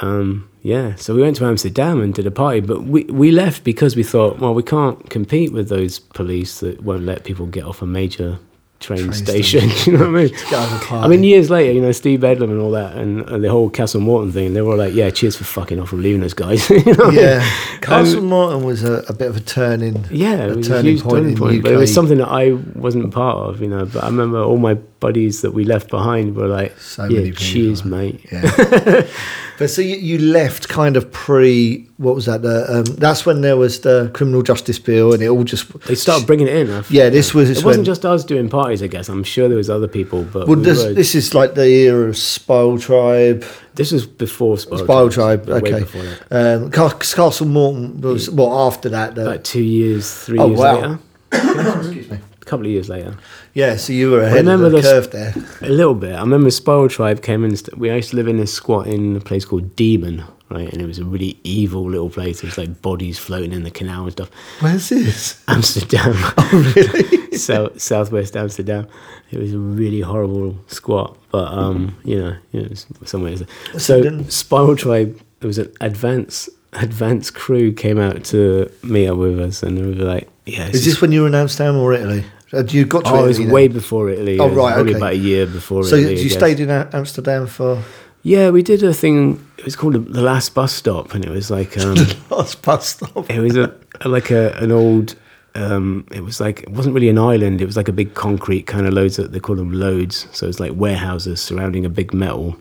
um, yeah. So we went to Amsterdam and did a party, but we we left because we thought, well, we can't compete with those police that won't let people get off a major train, Train station. you know what I mean? Get out of the I mean, years later, you know, Steve Bedlam and all that, and, and the whole Castle Morton thing, they were all like, yeah, cheers for fucking off and leaving us, guys. you know what I mean? Yeah, um, Castle Morton was a, a bit of a turning. Yeah, a a turning huge point point, but it was something that I wasn't part of, you know. But I remember all my buddies that we left behind were like, So "Yeah, cheers, mate." Yeah. but so you, you left kind of pre. What was that? The, um, that's when there was the criminal justice bill, and it all just. They started bringing it in. Yeah, this was- It wasn't when- just us doing parties. I guess I'm sure there was other people, but Well, we this, were- this is like the era of Spiral Tribe. this was before Spiral Tribe, way okay. before that. Um, Castle Morton was well after that. The, Like two years, three Oh, years wow. later. excuse me. A couple of years later, Yeah, so you were ahead remember of the this- curve there. a little bit. I remember Spiral Tribe came in. St- we used to live in this squat in a place called Demon, right? And it was a really evil little place. There was like bodies floating in the canal and stuff. Where's this? Amsterdam. Oh, really? so southwest Amsterdam. It was a really horrible squat, but um, you know, you know, somewhere. So Spiral Tribe, there was an advance advance crew came out to meet up with us, and they were like, "Yeah, Is this when you were in Amsterdam or Italy? Had you got to Oh, it was then? way before Italy. Oh, right, Probably okay. about a year before. So Italy, So you stayed in Amsterdam for Yeah, we did a thing. It was called the last bus stop, and it was like um, last bus stop. it was a like a an old. Um, it was like it wasn't really an island. It was like a big concrete kind of loads. That they call them loads. So it's like warehouses surrounding a big metal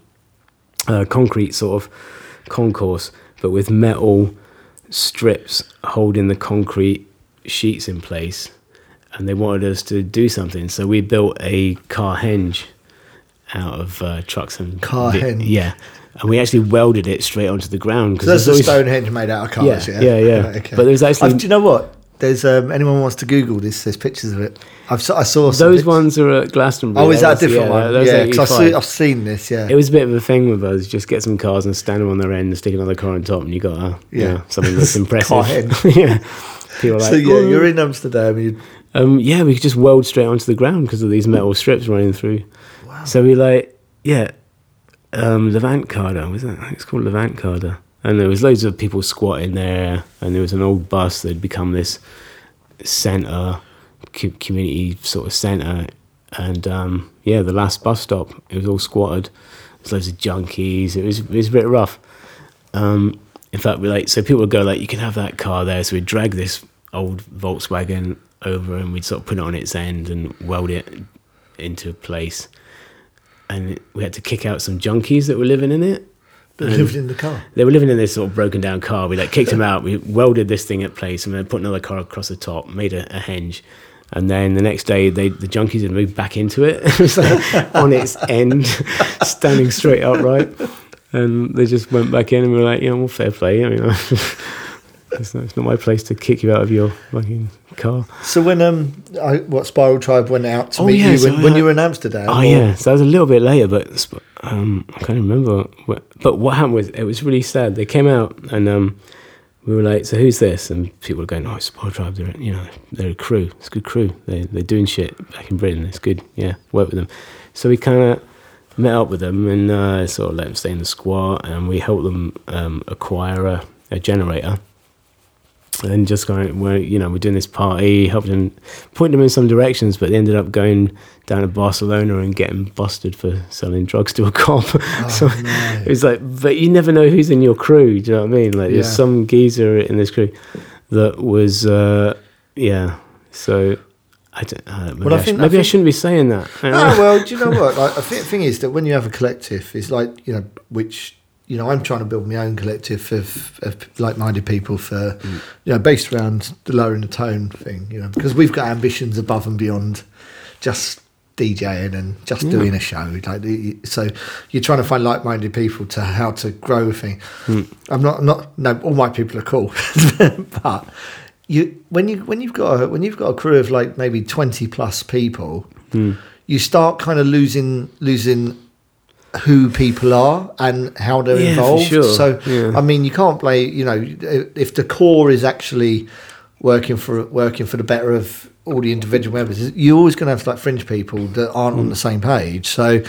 uh, concrete sort of concourse, but with metal strips holding the concrete sheets in place. And they wanted us to do something, so we built a car henge out of uh, trucks and Car henge? Yeah, and we actually welded it straight onto the ground So that's a Stonehenge made out of cars, yeah? Yeah, yeah, yeah. Right, okay. But there's actually- I've- do you know what? There's um, anyone wants to Google this? There's pictures of it. I've I saw some Those pic- ones are at Glastonbury. Oh, is that a different yeah, one? Yeah, because 85. I've seen this. Yeah, It was a bit of a thing with us. Just get some cars and stand them on their end and stick another car on top, and you got uh, Yeah. yeah something that's impressive. Car henge. yeah, people are like, so yeah, "Oh." you're in Amsterdam. You Um, yeah, we could just weld straight onto the ground because of these metal strips running through. Wow. So we like, yeah, um, Levantkade, was that? It's called Levantkade. And there was loads of people squatting there, and there was an old bus that had become this centre, community sort of centre. And um, yeah, the last bus stop, it was all squatted. There's loads of junkies. It was it was a bit rough. Um, in fact, we like so people would go like, you can have that car there. So we'd drag this old Volkswagen over, and we'd sort of put it on its end and weld it into place. And we had to kick out some junkies that were living in it. But Um, lived in the car. They were living in this sort of broken down car. We like kicked them out. We welded this thing at place and then put another car across the top, made a, a henge. And then the next day, they the junkies had moved back into it. it was like on its end, standing straight upright. And they just went back in and we were like, yeah, well, fair play. I mean, it's, not, it's not my place to kick you out of your fucking car. So when um, I, what Spiral Tribe went out to Oh, meet yeah, you so when, when you were in Amsterdam? Oh or- yeah, so that was a little bit later, but um, I can't remember. What, but what happened was it was really sad. They came out and um, we were like, "So who's this?" And people were going, "Oh, it's Spy Tribe. They're you know they're a crew. It's a good crew. They they're doing shit back in Britain. It's good. Yeah, work with them." So we kind of met up with them and uh, sort of let them stay in the squat, and we helped them um, acquire a, a generator and just going, we're, you know, we're doing this party, helping them, point them in some directions, but they ended up going down to Barcelona and getting busted for selling drugs to a cop. so no. it was like, but you never know who's in your crew. Do you know what I mean? Like, there's some geezer in this crew that was, uh, yeah. So I don't. Uh, maybe Well, I I, think- I maybe I think- shouldn't be saying that. Oh well, do you know what? Like, the thing is that when you have a collective, it's like you know, which you know, I'm trying to build my own collective of, of like-minded people for, mm. you know, based around the lowering the tone thing. You know, because we've got ambitions above and beyond just DJing and just mm. doing a show. Like, so you're trying to find like-minded people to how to grow a thing. Mm. I'm not, not. No, all my people are cool, but you when you when you've got a, when you've got a crew of like maybe 20 plus people you start kind of losing losing who people are and how they're Yeah, involved sure. so Yeah. i mean you can't play you know if the core is actually working for working for the better of all the individual members you're always going to have like fringe people that aren't on the same page so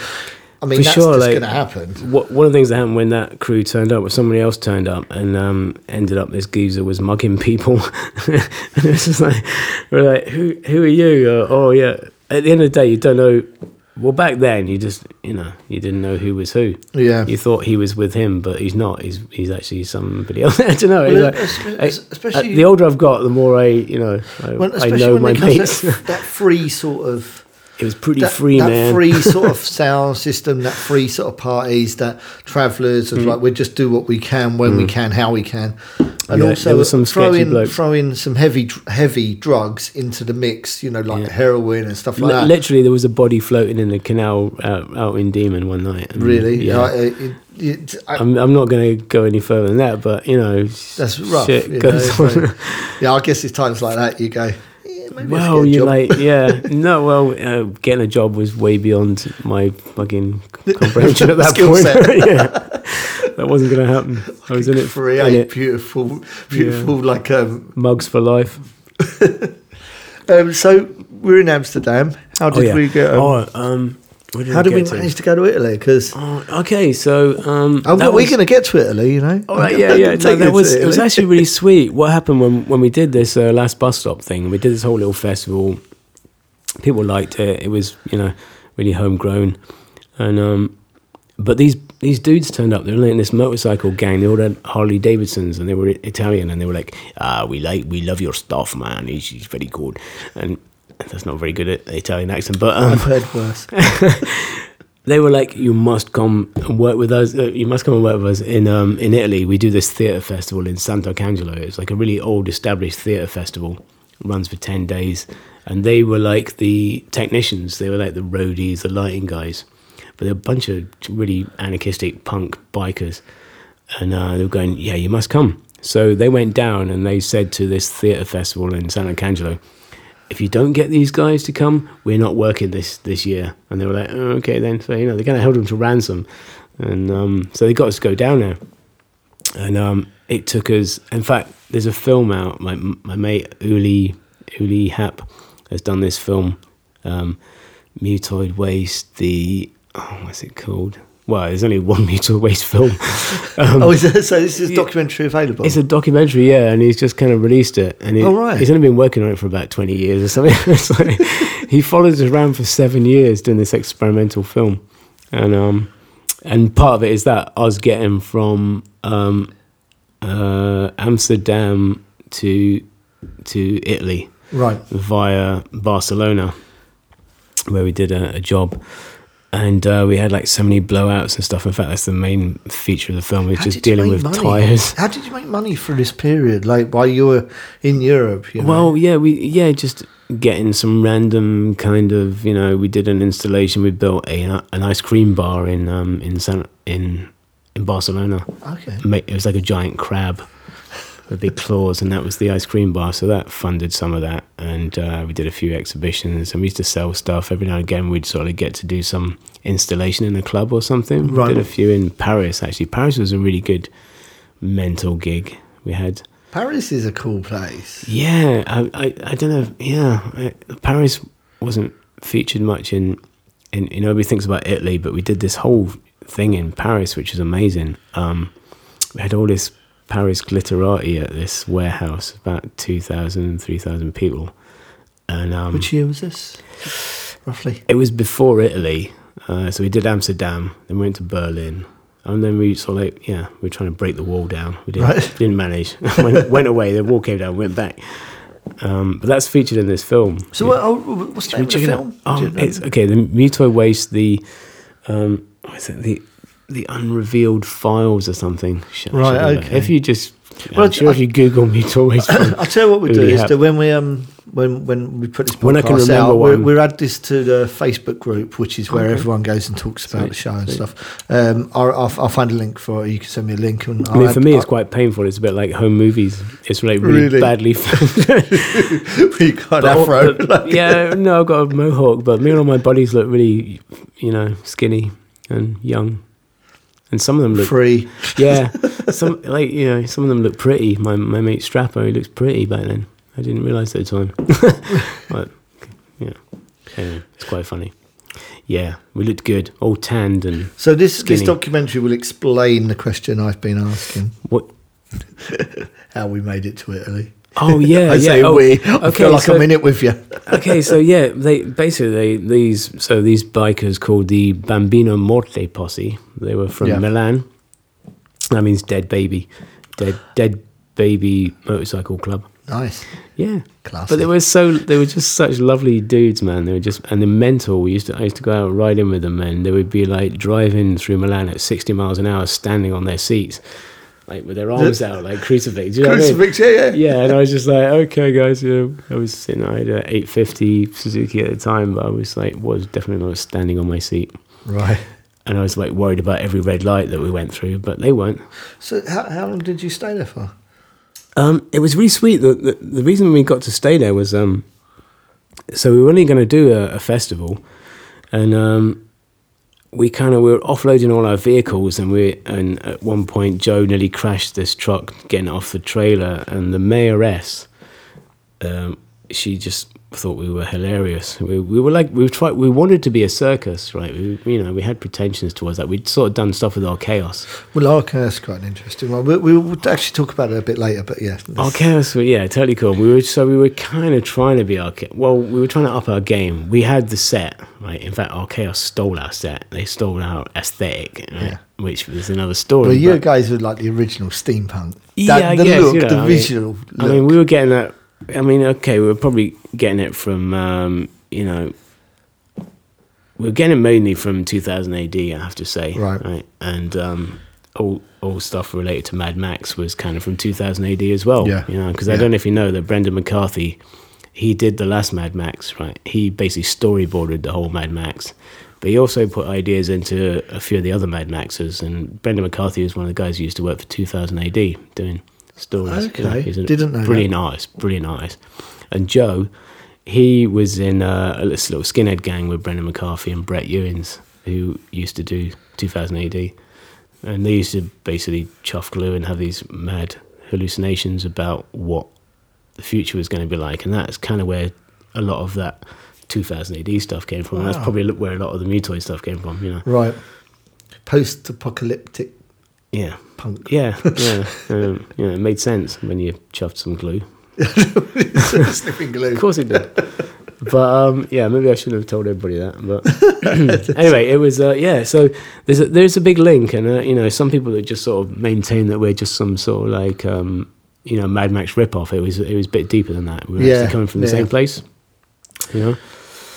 i mean For that's sure, just like- going to happen What, one of the things that happened when that crew turned up was somebody else turned up and um, ended up this geezer was mugging people. and it was just like, we're like, who, who are you? Uh, oh, yeah. At the end of the day, you don't know. Well, back then, you just, you know, you didn't know who was who. yeah You thought he was with him, but he's not. He's he's actually somebody else. I don't know. Well, like- es- I- especially- uh, the older I've got, the more I, you know, I, Well, I know my mates. that, that free sort of it was pretty that, free, that man. free sort of sound system, that free sort of parties, that travellers Mm. like we just do what we can when we mm. can, how we can, and Yeah, also some throw sketchy in blokes. throw in some heavy heavy drugs into the mix. You know, like Yeah. heroin and stuff like Li- that. Literally, there was a body floating in the canal out, out in Demon one night. and, really, Yeah. Like, uh, it- it- I- I'm, I'm not going to go any further than that, but you know, that's rough. Shit you know, so- yeah, I guess it's times like that you go. Yeah, maybe well, job." like, yeah, no, well, uh, getting a job was way beyond my fucking comprehension at that point. yeah, that wasn't going to happen. I was in it, for a beautiful, beautiful like um, mugs for life. um. So we're in Amsterdam. How did we get? Um, oh, um, how did we manage to go to Italy? Because Oh, okay, so um, Oh, we're going to get to Italy, you know. All right, yeah, yeah. No, that was it was actually really sweet. What happened when when we did this uh, last bus stop thing? We did this whole little festival. People liked it. It was you know really homegrown, and um, but these these dudes turned up. They were in this motorcycle gang. They all had Harley Davidsons, and they were Italian, and they were like, "Ah, we like we love your stuff, man. He's, he's very good." And that's not very good at Italian accent, but um, I've heard worse. they were like, "You must come and work with us. Uh, you must come and work with us in um, in Italy. We do this theatre festival in Sant'Arcangelo. It's like a really old, established theatre festival. It runs for ten days, and they were like the technicians. They were like the roadies, the lighting guys. But they're a bunch of really anarchistic punk bikers, and uh, they were going, "Yeah, you must come." So they went down and they said to this theatre festival in Sant'Arcangelo, if you don't get these guys to come, we're not working this this year. And they were like, oh, okay, then. So you know, they kind of held them to ransom, and um, so they got us to go down there. And um, it took us. In fact, there's a film out. My my mate Uli Uli Hap has done this film, um, Mutoid Waste. The oh, what's it called? Well, there's only one Mutoid Waste film. Um, oh, is that, so this is a documentary available? It's a documentary, yeah, and he's just kind of released it. And he, Oh, right. he's only been working on it for about 20 years or something. Like, he followed us around for seven years doing this experimental film. And um, and part of it is that us getting from um, uh, Amsterdam to to Italy right. via Barcelona, where we did a, a job. And uh, we had like so many blowouts and stuff. In fact, that's the main feature of the film. How just dealing with money? tires. How did you make money for this period? Like while you were in Europe? You know? Well, yeah, we yeah just getting some random kind of you know we did an installation. We built a an ice cream bar in um in San in in Barcelona. okay. It was like a giant crab with big claws, and that was the ice cream bar. So that funded some of that, and uh, we did a few exhibitions, and we used to sell stuff every now and again. We'd sort of get to do some installation in a club or something. Right. We did a few in Paris actually. Paris was a really good mental gig. We had. Paris is a cool place. Yeah, I, I, I don't know. Yeah, I, Paris wasn't featured much in, in. You know, everybody thinks about Italy, but we did this whole thing in Paris, which is amazing. Um, we had all this Paris glitterati at this warehouse, about 2,000, 3,000 people, and um, Which year was this? Roughly. it was before Italy. Uh, so we did Amsterdam, then we went to Berlin, and then we sort of like, yeah, we were trying to break the wall down. We didn't, Right. didn't manage. went, went away, the wall came down, went back. Um, but that's featured in this film. So what, oh, what's the name of the check it out? film? Know? it's okay. The Mutoid Waste, the um, what is it? The the unrevealed files or something. Sh- Right, should okay. If you just, Well, I'm sure if you Google Mutoid Waste, film, I'll tell you what we do is that when we um when when we put this podcast When I can remember out, we, we add this to the Facebook group, which is where Okay. everyone goes and talks about Sweet, the show and sweet. stuff. Um, I'll, I'll, I'll find a link for it. You can send me a link. And I mean, I'll for add- me, it's I'll- quite painful. It's a bit like home movies. It's like really, Really? badly filmed. you got an But all- afro. but- yeah, no, I've got a mohawk, but me and all my buddies look really, you know, skinny and young, and some of them look free. Yeah, some like you know, some of them look pretty. My my mate Strappo, he looks pretty back then. I didn't realise at the time. but yeah, anyway, it's quite funny. Yeah, we looked good, all tanned and So this this documentary will explain the question I've been asking: what? how we made it to Italy. Oh yeah, I yeah. say oh, we. I feel like so- I'm in it with you. okay, so yeah, they basically these so these bikers called the Bambino Morte posse. They were from Yeah. Milan. That means dead baby, dead dead baby motorcycle club. Nice. Yeah, Classy. but they were so they were just such lovely dudes, man. They were just and the mental. We used to I used to go out riding with them, and they would be like driving through Milan at sixty miles an hour, standing on their seats, like with their arms out, like crucifix. You know what I mean? Yeah, yeah. Yeah, and I was just like, okay, guys, you know, I was sitting, I had an 850 Suzuki at the time, but I was like, was definitely not standing on my seat. Right. And I was like worried about every red light that we went through, but they weren't. So how, how long did you stay there for? Um, it was really sweet. The, the, the reason we got to stay there was um, so we were only going to do a, a festival, and um, we kind of we were offloading all our vehicles, and we and at one point Joe nearly crashed this truck getting off the trailer, and the mayoress, um, she just thought we were hilarious. We, we were like we tried we wanted to be a circus, right? We, you know, we had pretensions towards that. We'd sort of done stuff with Archaos. Well, okay, that's quite an interesting one. We, we will actually talk about it a bit later, but yeah. Archaos, yeah, totally cool. We were so we were kind of trying to be our well, we were trying to up our game. We had the set, right? In fact, Archaos stole our set. They stole our aesthetic, right? Yeah. which was another story. Well, you but- guys were like the original steampunk. yeah, I the guess, look, you know, the I mean- visual. I mean, we were getting that. I mean, okay, we're probably getting it from, um, you know, we're getting it mainly from 2000 AD, I have to say. Right. right? And um, all all stuff related to Mad Max was kind of from 2000 AD as well. Yeah. You know, because I don't know if you know that Brendan McCarthy, he did the last Mad Max, right? He basically storyboarded the whole Mad Max. But he also put ideas into a few of the other Mad Maxes, and Brendan McCarthy was one of the guys who used to work for 2000 AD doing stories. Okay, he's a didn't know that. brilliant artist, brilliant artist. And Joe, he was in uh, a little skinhead gang with Brendan McCarthy and Brett Ewins, who used to do 2000 AD. And they used to basically chuff glue and have these mad hallucinations about what the future was going to be like. And that's kind of where a lot of that 2000 AD stuff came from. And that's probably where a lot of the Mutoid stuff came from. You know. Right. Post-apocalyptic Yeah. punk. Yeah, yeah, um, yeah. It made sense when you chuffed some glue. Sniffing glue. Of course it did. but um, yeah, maybe I shouldn't have told everybody that. But anyway, it was uh, yeah. So there's a, there's a big link, and uh, you know, some people that just sort of maintain that we're just some sort of like um, you know Mad Max ripoff. It was it was a bit deeper than that. We were Yeah, actually coming from the yeah. same place. You know,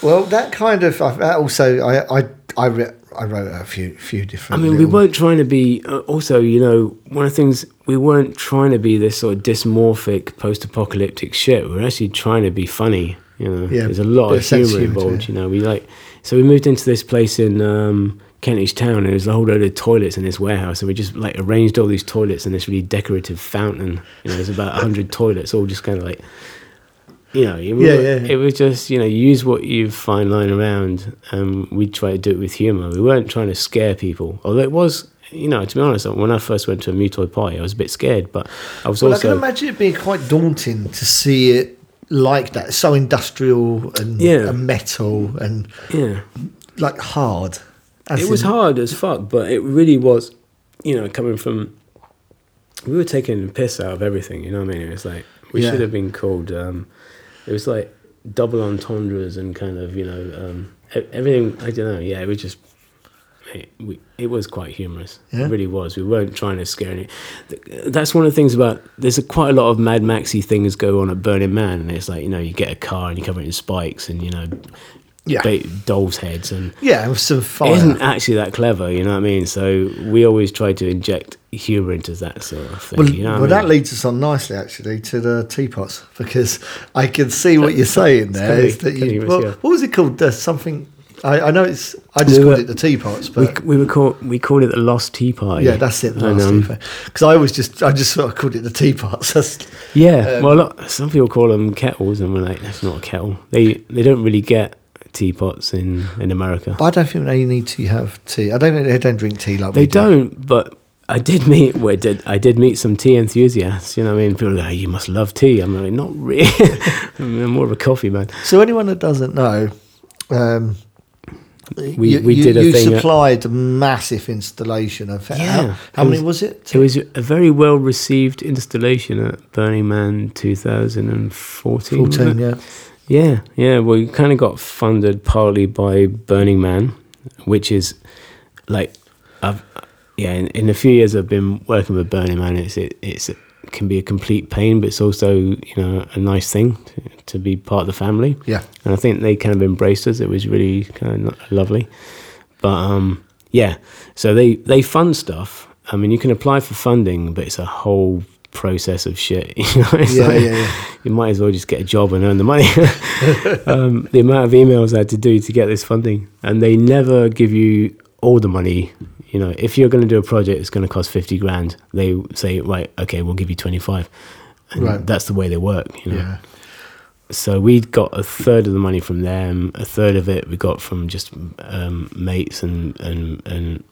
Well, that kind of I- also I I I, re- I wrote a few few different. I mean, we weren't trying to be. Uh, also, you know, one of the things we weren't trying to be this sort of dysmorphic post-apocalyptic shit. We were actually trying to be funny. You know, Yeah, there's a lot of humor of humour to involved. it. You know, we like. So we moved into this place in um, Kentish Town, and there's a whole load of toilets in this warehouse, and we just like arranged all these toilets in this really decorative fountain. You know, there's about hundred toilets, all just kind of like. You know, it, Yeah, yeah, yeah. it was just you know use what you find lying around, and we try to do it with humour. We weren't trying to scare people, although it was. You know, to be honest, when I first went to a mutoid party, I was a bit scared, but I was Well, I can imagine it being quite daunting to see it like that, so industrial and, Yeah. and metal and yeah. like hard. It was in- hard as fuck, but it really was. You know, coming from, we were taking piss out of everything. You know what I mean? It was like we Yeah. should have been called. Um, it was like double entendres and kind of you know um, everything. I don't know. Yeah, it was just. It, we, it was quite humorous. Yeah. It really was. We weren't trying to scare any. That's one of the things about. There's a, quite a lot of Mad Maxy things go on at Burning Man, and it's like you know you get a car and you cover it in spikes and you know, Yeah. dolls' heads and Yeah, with some fire. it isn't actually that clever, you know what I mean? So we always try to inject humour into that sort of thing. Well, you know well I that leads us on nicely, actually, to the teapots because I can see what you're saying there. that kinda you, well, what was it called? Something. I, I know it's. I just We called were- it the teapots, but we were called we called it the Lost Tea Party. yeah, that's it. The last um, Because I always just, I just sort of called it the teapots. That's, Yeah, Um, well, lot, some people call them kettles, and we're like, that's not a kettle. They they don't really get teapots in in America. but I don't think they need to have tea. I don't think they don't drink tea like They we do. don't, but I did meet. Well, I did I did meet some tea enthusiasts? You know, what I mean, people go, oh, "You must love tea." I'm like, not really. I'm more of a coffee man. So anyone that doesn't know, um, We- you, we you- did a you thing supplied a massive installation of Yeah, how, how it many was- was it? It was a very well received installation at Burning Man 2014. Fourteen, yeah. Yeah, yeah. Well, we kind of got funded partly by Burning Man, which is like, I've, yeah. In, in a few years, I've been working with Burning Man. It's it, it's it can be a complete pain, but it's also you know a nice thing to, to be part of the family. Yeah. and I think they kind of embraced us. It was really kind of lovely. But um, yeah, so they they fund stuff. I mean, you can apply for funding, but it's a whole process of shit. You know, it's Yeah, like, yeah, yeah. You might as well just get a job and earn the money. um, the amount of emails I had to do to get this funding, and they never give you all the money. You know, if you're going to do a project it's going to cost fifty grand, they say, right, okay, we'll give you twenty five. And Right. that's the way they work. You know, Yeah. so we got a third of the money from them. A third of it we got from just um, mates and and and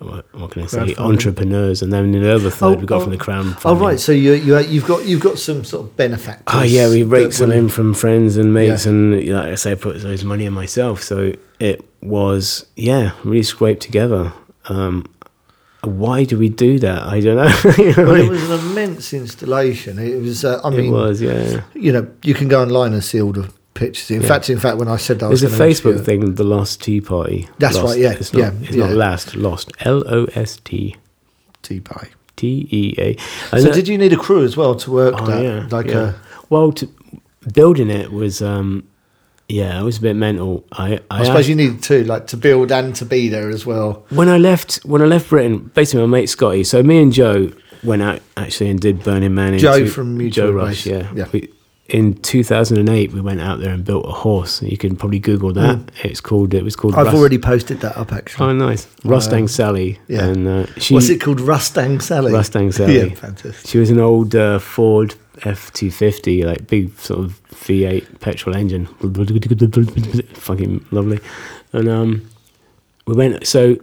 what, what can I say, entrepreneurs, and then the other third we got from the crown. Oh, right. So you you you've got you've got some sort of benefactors. Oh yeah, we raked some in from friends and mates, Yeah. and like I say, I put those money in myself. So it was yeah, really scraped together. Um, why do we do that? I don't know. You know Well, it was an immense installation. It was. Uh, I mean, it was yeah. you know, you can go online and see all the pictures. In Yeah. fact, in fact, when I said I was There's a Facebook thing, the Lost Tea Party. That's Lost. right, yeah, it's not, yeah, it's not last, lost. L O S T tea pie. T E A. So did you need a crew as well to work Oh, that? yeah, like yeah. uh well, to, building it was um, yeah, it was a bit mental. I I, I suppose asked- you needed to like to build and to be there as well. when I left when I left Britain, basically my mate Scotty. So me and Joe went out actually and did Burning Man. Joe from Mutoid Joe Rush, yeah. yeah. We, in 2008, we went out there and built a horse. You can probably Google that. It's called. It was called. Mm. I've Rust- already posted that up actually. Oh, nice. Rustang Sally. yeah. And uh, she, What's it called? Rustang Sally. Rustang Sally. yeah, fantastic. She was an old uh, Ford F two fifty, like big sort of V eight petrol engine, fucking lovely. And um, we went. So,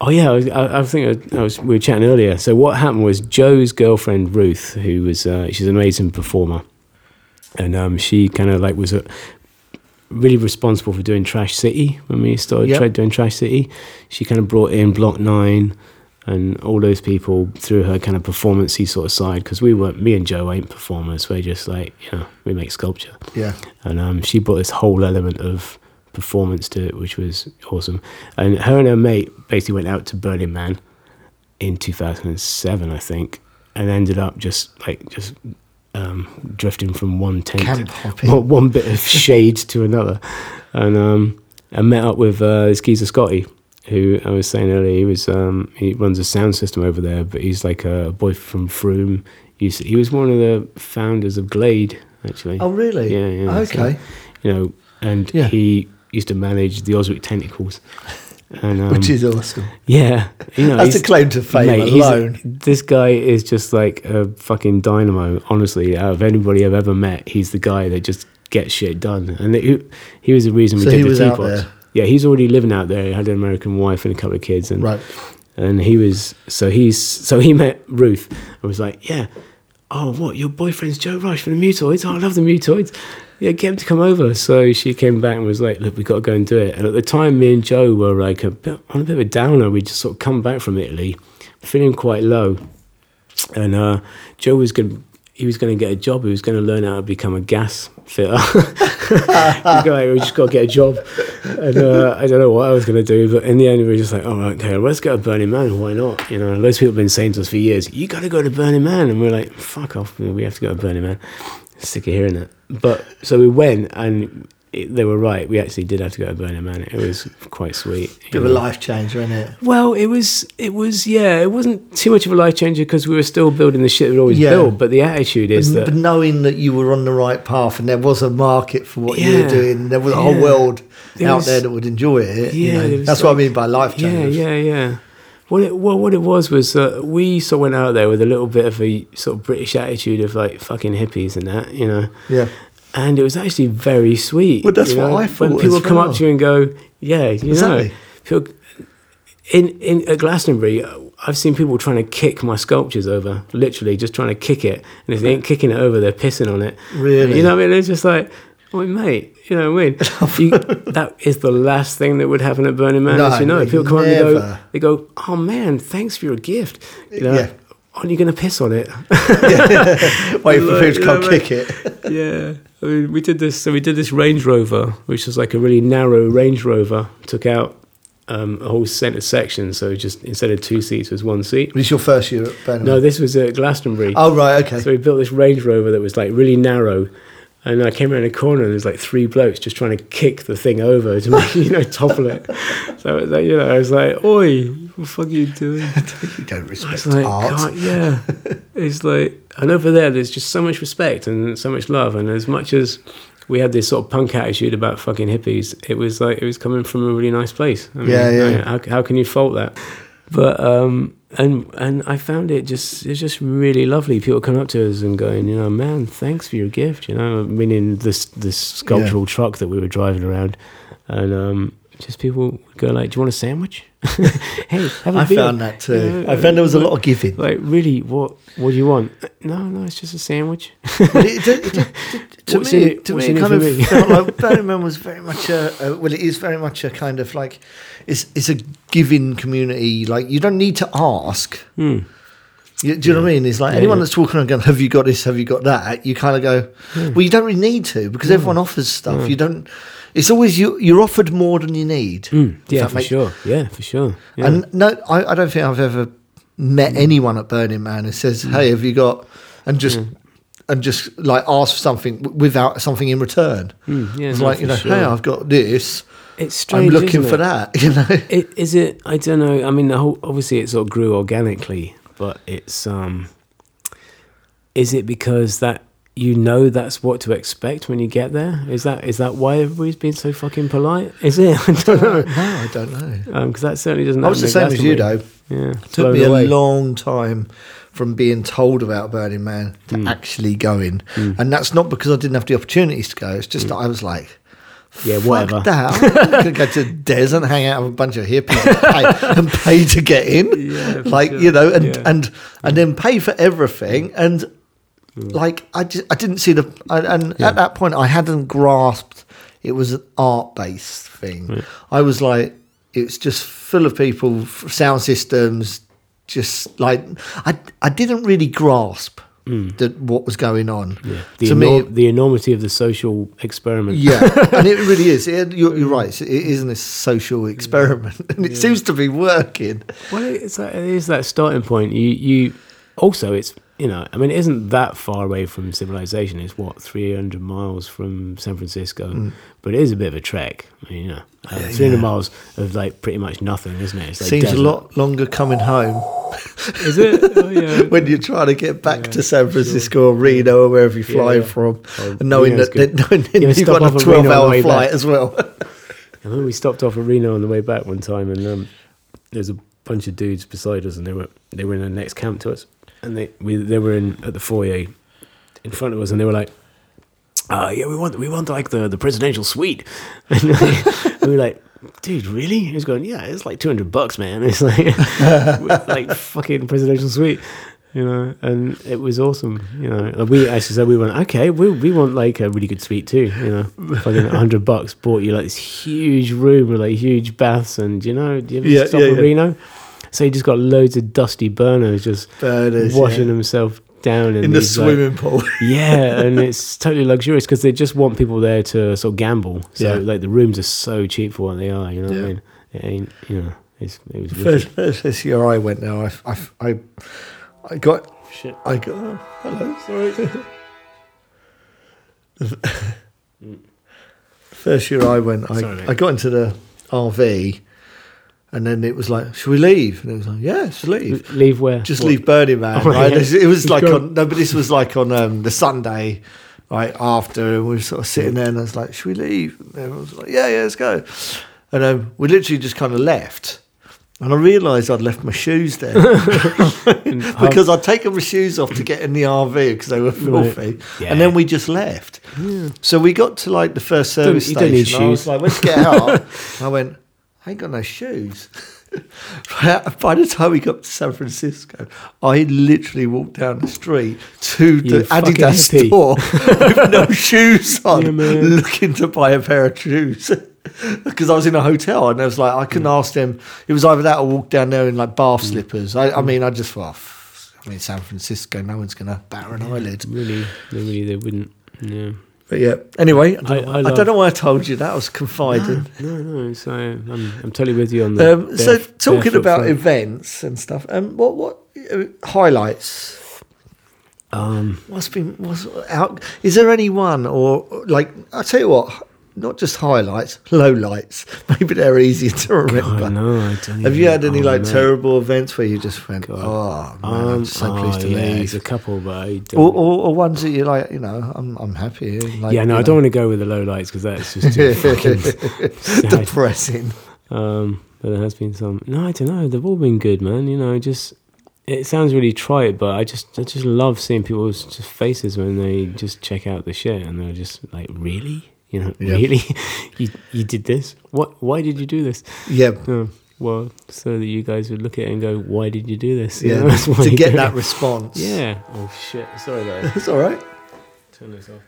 oh yeah, I, was- I, I think I, I was. We were chatting earlier. So what happened was Joe's girlfriend Ruth, who was uh, she's an amazing performer, and um, she kind of like was a, really responsible for doing Trash City when we started Yep. doing Trash City. She kind of brought in Block Nine and all those people through her kind of performancey sort of side because we weren't me and Joe ain't performers. We're just like you know we make sculpture, Yeah. and um, she brought this whole element of performance to it, which was awesome. And her and her mate basically went out to Burning Man in 2007, I think, and ended up just like just um, drifting from one tent, one, one bit of shade to another, and um, I met up with uh, this geezer Scotty, who I was saying earlier. He was um, he runs a sound system over there, but he's like a boy from Frome. He's, he was one of the founders of Glade, actually. Oh, really? Yeah, yeah. so, Okay. you know, and Yeah. he used to manage the Ozric Tentacles. And, um, Which is awesome. yeah, you know, That's a claim to fame mate, alone. this guy is just like a fucking dynamo. Honestly, out of anybody I've ever met, he's the guy that just gets shit done. And he, he was the reason we So did he the there. Yeah, he's already living out there. He had an American wife and a couple of kids, and Right. and he was so he's so he met Ruth and was like, yeah, oh what your boyfriend's Joe Rush from the Mutoids? Oh, I love the Mutoids. Yeah, get him to come over. So she came back and was like, look, we got to go and do it. And at the time, me and Joe were like a bit on a bit of a downer. We just sort of come back from Italy, feeling quite low, and uh, Joe was going. He was going to get a job. He was going to learn how to become a gas fitter. Going, we just got to get a job. And uh, I don't know what I was going to do, but in the end, we were just like, oh, okay, let's go to Burning Man. Why not? You know, those people have been saying to us for years, you got to go to Burning Man. And we're like, fuck off. We have to go to Burning Man. Sick of hearing that. But so we went, and it, they were right. We actually did have to go to Burning Man. It was quite sweet. you Bit of a life changer, isn't it? Well, it was, it was, yeah, it wasn't too much of a life changer because we were still building the shit we'd always Yeah. built. But the attitude is But that, knowing that you were on the right path and there was a market for what you were doing, there was a whole world There out was- there that would enjoy it. you Yeah, know. there was that's what I mean by life yeah, yeah, yeah. What it, well, what it was was that we sort of went out there with a little bit of a sort of British attitude of like fucking hippies and that, you know. Yeah. And it was actually very sweet. Well, that's you what know? I thought When people come well. up to you and go, "Yeah, you Exactly. know," people, in in at Glastonbury, I've seen people trying to kick my sculptures over, literally just trying to kick it. And if they ain't kicking it over, they're pissing on it. Really? You know what I mean? It's just like, oh, mate, you know what I mean? You, that is the last thing that would happen at Burning Man, No, as you know. People come up and go, they go, oh man, thanks for your gift. You know, Yeah. aren't you going to piss on it? Wait for people to come kick it. yeah. I mean, we did this. So we did this Range Rover, which was like a really narrow Range Rover. Took out um, a whole centre section, so just instead of two seats, it was one seat. Was your first year at Burnham. No, this was at Glastonbury. oh, right, okay. So we built this Range Rover that was like really narrow. And I came around a corner and there's like three blokes just trying to kick the thing over to make, you know, topple it. So, was like, you know, I was like, oi, what the fuck are you doing? you don't respect like, art. God, yeah. it's like, and over there, there's just so much respect and so much love. And as much as we had this sort of punk attitude about fucking hippies, it was like, it was coming from a really nice place. I Yeah, yeah. How, how can you fault that? But, um, and and I found it just it's just really lovely. People come up to us and going, you know, man, thanks for your gift. You know, meaning this this sculptural truck that we were driving around, and um, just people would go like, "Do you want a sandwich? hey, have a I beer." found that too. You know, I found there was a lot of giving. Like, really, what what do you want? No, no, it's just a sandwich. But it, it, it, it, to What's me, it- to me, it kind of me? felt like Burning Man was very much a, a well, it is very much a kind of like it's it's a giving community. Like you don't need to ask. Hmm. You, do you know what I mean? It's like Yeah, anyone yeah. that's walking around going, "Have you got this? Have you got that?" You kind of go, hmm. "Well, you don't really need to because hmm. everyone offers stuff. Hmm. You don't. It's always you. You're offered more than you need. Hmm. Yeah, for makes- sure. Yeah, for sure. Yeah. And no, I, I don't think I've ever met anyone at Burning Man who says, "Hey, have you got?" and just and just like ask for something without something in return. Mm, yeah, it's no, like you know, sure. hey, I've got this. it's strange. I'm looking for that. You know, It, is it? I don't know. I mean, the whole obviously it sort of grew organically, but it's um. Is it because that you know that's what to expect when you get there? Is that is that why everybody's been so fucking polite? Is it? I don't know. no, I don't know. Because that certainly doesn't. I was the same as you though. Yeah, It took me a long time from being told about Burning Man to Hmm. actually going, and that's not because I didn't have the opportunities to go. It's just that I was like. Yeah, Fuck whatever. that. I'm going to go to Des and hang out with a bunch of hippies and pay, and pay to get in. Yeah, like, sure. you know, and, Yeah. and and then pay for everything. And mm. like, I, just, I didn't see the. And, and at that point, I hadn't grasped it was an art based thing. I was like, it's just full of people, sound systems, just like I I didn't really grasp Mm. that what was going on. The, to me, the enormity of the social experiment. yeah, and it really is. It, you're, you're right. It isn't a social experiment, and it seems to be working. Well, it's that, it is that starting point. You you also it's you know I mean it isn't that far away from civilization. It's what three hundred miles from San Francisco, but it is a bit of a trek. I mean, you know, uh, three hundred miles of like pretty much nothing, isn't it? It's like Seems desert. a lot longer coming home Is it? Oh, yeah. when you're trying to get back to San Francisco or Reno or wherever you're flying yeah. from, Oh, and knowing Reno's that, knowing Yeah, you've got a at Reno on the 12 hour flight back. as well. I remember we stopped off at Reno on the way back one time, and um, there's a bunch of dudes beside us, and they were they were in the next camp to us, and they we they were in at the foyer in front of us, and they were like, "Ah, yeah, we want we want like the the presidential suite," and we were like. Dude, really? He was going, yeah, it's like two hundred bucks, man. It's like, like fucking presidential suite, you know. And it was awesome, you know. And we actually said we went, okay, we we want like a really good suite too, you know. Fucking hundred bucks bought you like this huge room with like huge baths, and you know, do you ever Yeah, stop yeah, in yeah. Reno? So he just got loads of dusty burners just Burners, washing yeah. himself down in, In the these, like- swimming pool. yeah, and it's totally luxurious because they just want people there to sort of gamble. So Yeah. like the rooms are so cheap for what they are. You know what Yeah. I mean? It ain't. You know, it's, it was First, first this year I went now, I, I, I, I got, shit. I got, oh, hello, sorry. First year I went, I, Sorry. I got into the RV, and then it was like, "Should we leave?" And it was like, "Yeah, just leave." Leave where? Just What? leave Burning Man. Oh, right? yeah. It was like on no, but this was like on um, the Sunday, right after, and we were sort of sitting there, and I was like, "Should we leave?" And everyone was like, "Yeah, yeah, let's go." And um, we literally just kind of left. And I realised I'd left my shoes there because I'd taken my shoes off to get in the RV because they were filthy, Yeah. and then we just left. So we got to like the first Don't- service you don't need station. I was like, "Let's get out." I went, "I ain't got no shoes." By the time we got to San Francisco, I literally walked down the street to the You Adidas store with no shoes on, Yeah, looking to buy a pair of shoes. Because I was in a hotel and I was like, I couldn't ask them. It was either that or walk down there in like bath mm. slippers. I, I mm. mean, I just thought, "Pff, I mean, San Francisco, no one's going to batter an eyelid. Really, really, they wouldn't. Yeah. But yeah, anyway, I, I- don't, I I, love- don't know why I told you that. I was confiding. No, no. So I'm, I'm totally with you on that. Um, so talking about front. events and stuff, um, what what uh, highlights? um, What's been what's out? Is there any one or like I tell you what? Not just highlights, low lights. Maybe they're easier to remember. I know. I don't Have you had any oh, like terrible events where you just went, oh man, I'm Um, so oh, pleased to yeah, there's leave? a couple, but. Or, or, or ones that you're like, you know, I'm I'm happy. Like, yeah, no, I don't know. want to go with the low lights because that's just too fucking depressing. Um, but there has been some. No, I don't know. They've all been good, man. You know, just it sounds really trite, but I just I just love seeing people's just faces when they just check out the shit and they're just like, really, you know, Yeah. really, you you did this? What? Why did you do this? Yeah, Oh, well, so that you guys would look at it and go, why did you do this? You yeah. know, to get that it. response. Yeah. Oh shit. Sorry, though. it's all right. Turn this off.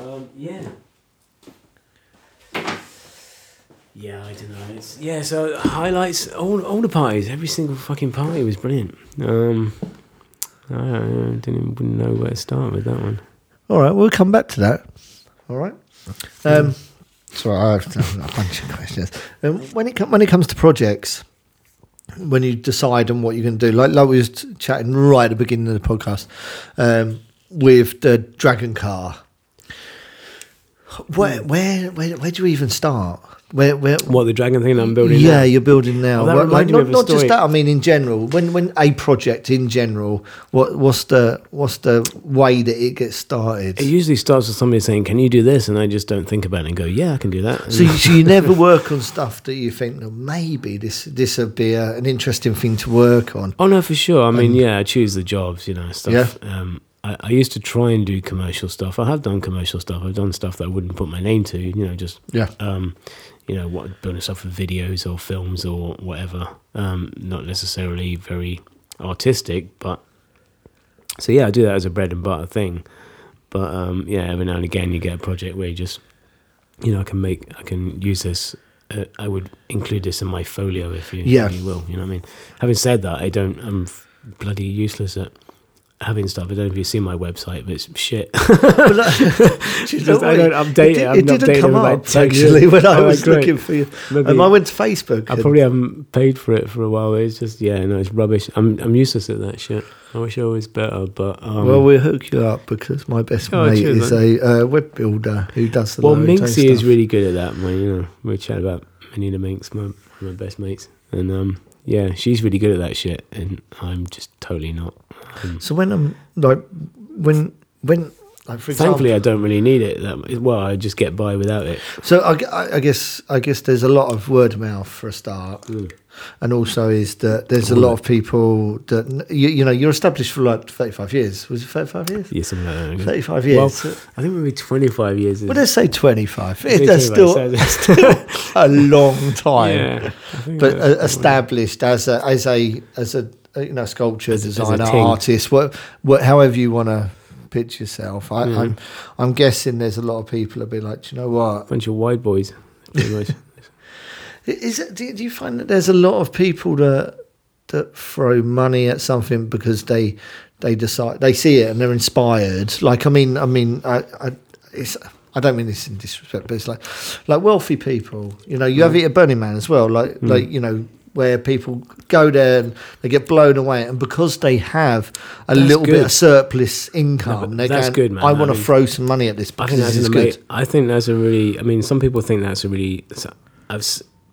Um, yeah. Yeah, I don't know. It's, yeah, so highlights all all the parties, every single fucking party was brilliant. Um, I, I didn't even know where to start with that one. All right, we'll come back to that. All right. Um, so I have a bunch of questions. Um, when it when it comes to projects, when you decide on what you're going to do, like like we was t- chatting right at the beginning of the podcast um, with the dragon car. Where where where where do you even start? Where where What the dragon thing that I'm building? yeah, now? you're building now. Well, like, not, not just that. I mean, in general, when when a project in general, what what's the what's the way that it gets started? It usually starts with somebody saying, "Can you do this?" and I just don't think about it and go, "Yeah, I can do that." So, you- so you never work on stuff that you think, well, maybe this this would be a, an interesting thing to work on. Oh no, for sure. I mean, yeah, I choose the jobs, you know, stuff. Um, I, I used to try and do commercial stuff. I have done commercial stuff. I've done stuff that I wouldn't put my name to, you know, just Yeah. um, you know, what building stuff for videos or films or whatever. Um, not necessarily very artistic, but so yeah, I do that as a bread and butter thing. But um, yeah, every now and again you get a project where you just you know, I can make, I can use this. Uh, I would include this in my folio if you, Yeah. if you will. You know what I mean? Having said that, I don't. I'm f- bloody useless at having stuff. I don't know if you see my website, but it's shit. You I don't update it. It, I haven't didn't come up 10 years. actually when I Oh, was great. looking for you. Maybe- Um, I went to Facebook. I probably haven't paid for it for a while. It's just yeah, no, it's rubbish. I'm I'm useless at that shit. I wish I was better, but um, well, we'll hook you up because my best Oh, mate cheers, is a uh, web builder who does the well, Minxie is really good at that. When you know we chat about Manina Minx, my my best mates, and um, yeah, she's really good at that shit, and I'm just totally not. Um, So when I'm like when when like for example, thankfully, I don't really need it. That well, I just get by without it. So I, I guess I guess there's a lot of word of mouth for a start, Mm. and also is that there's a lot of people that you, you know you're established for like 35 years. Was it 35 years? Yeah, something like that. 35 years. Well, I think maybe 25 years. Well, let's say 25. I think That's 25, still so- a long time, Yeah, but established as a as a as a you know sculpture As a- as designer artist. What what however you want to pitch yourself. I, Mm. I'm I'm guessing there's a lot of people that be like, "Do you know what? bunch of white boys. Is it? Do, do you find that there's a lot of people that that throw money at something because they they decide they see it and they're inspired? Like, I mean, I mean, I, I it's. I don't mean this in disrespect, but it's like, like wealthy people. You know, you Mm. have it at Burning Man as well. Like, like you know, where people go there and they get blown away, and because they have a That's little bit of surplus income, but they're that's going, good, man. I I want to throw some money at this I think that's this is an good. I think that's a really. I mean, some people think that's a really. I've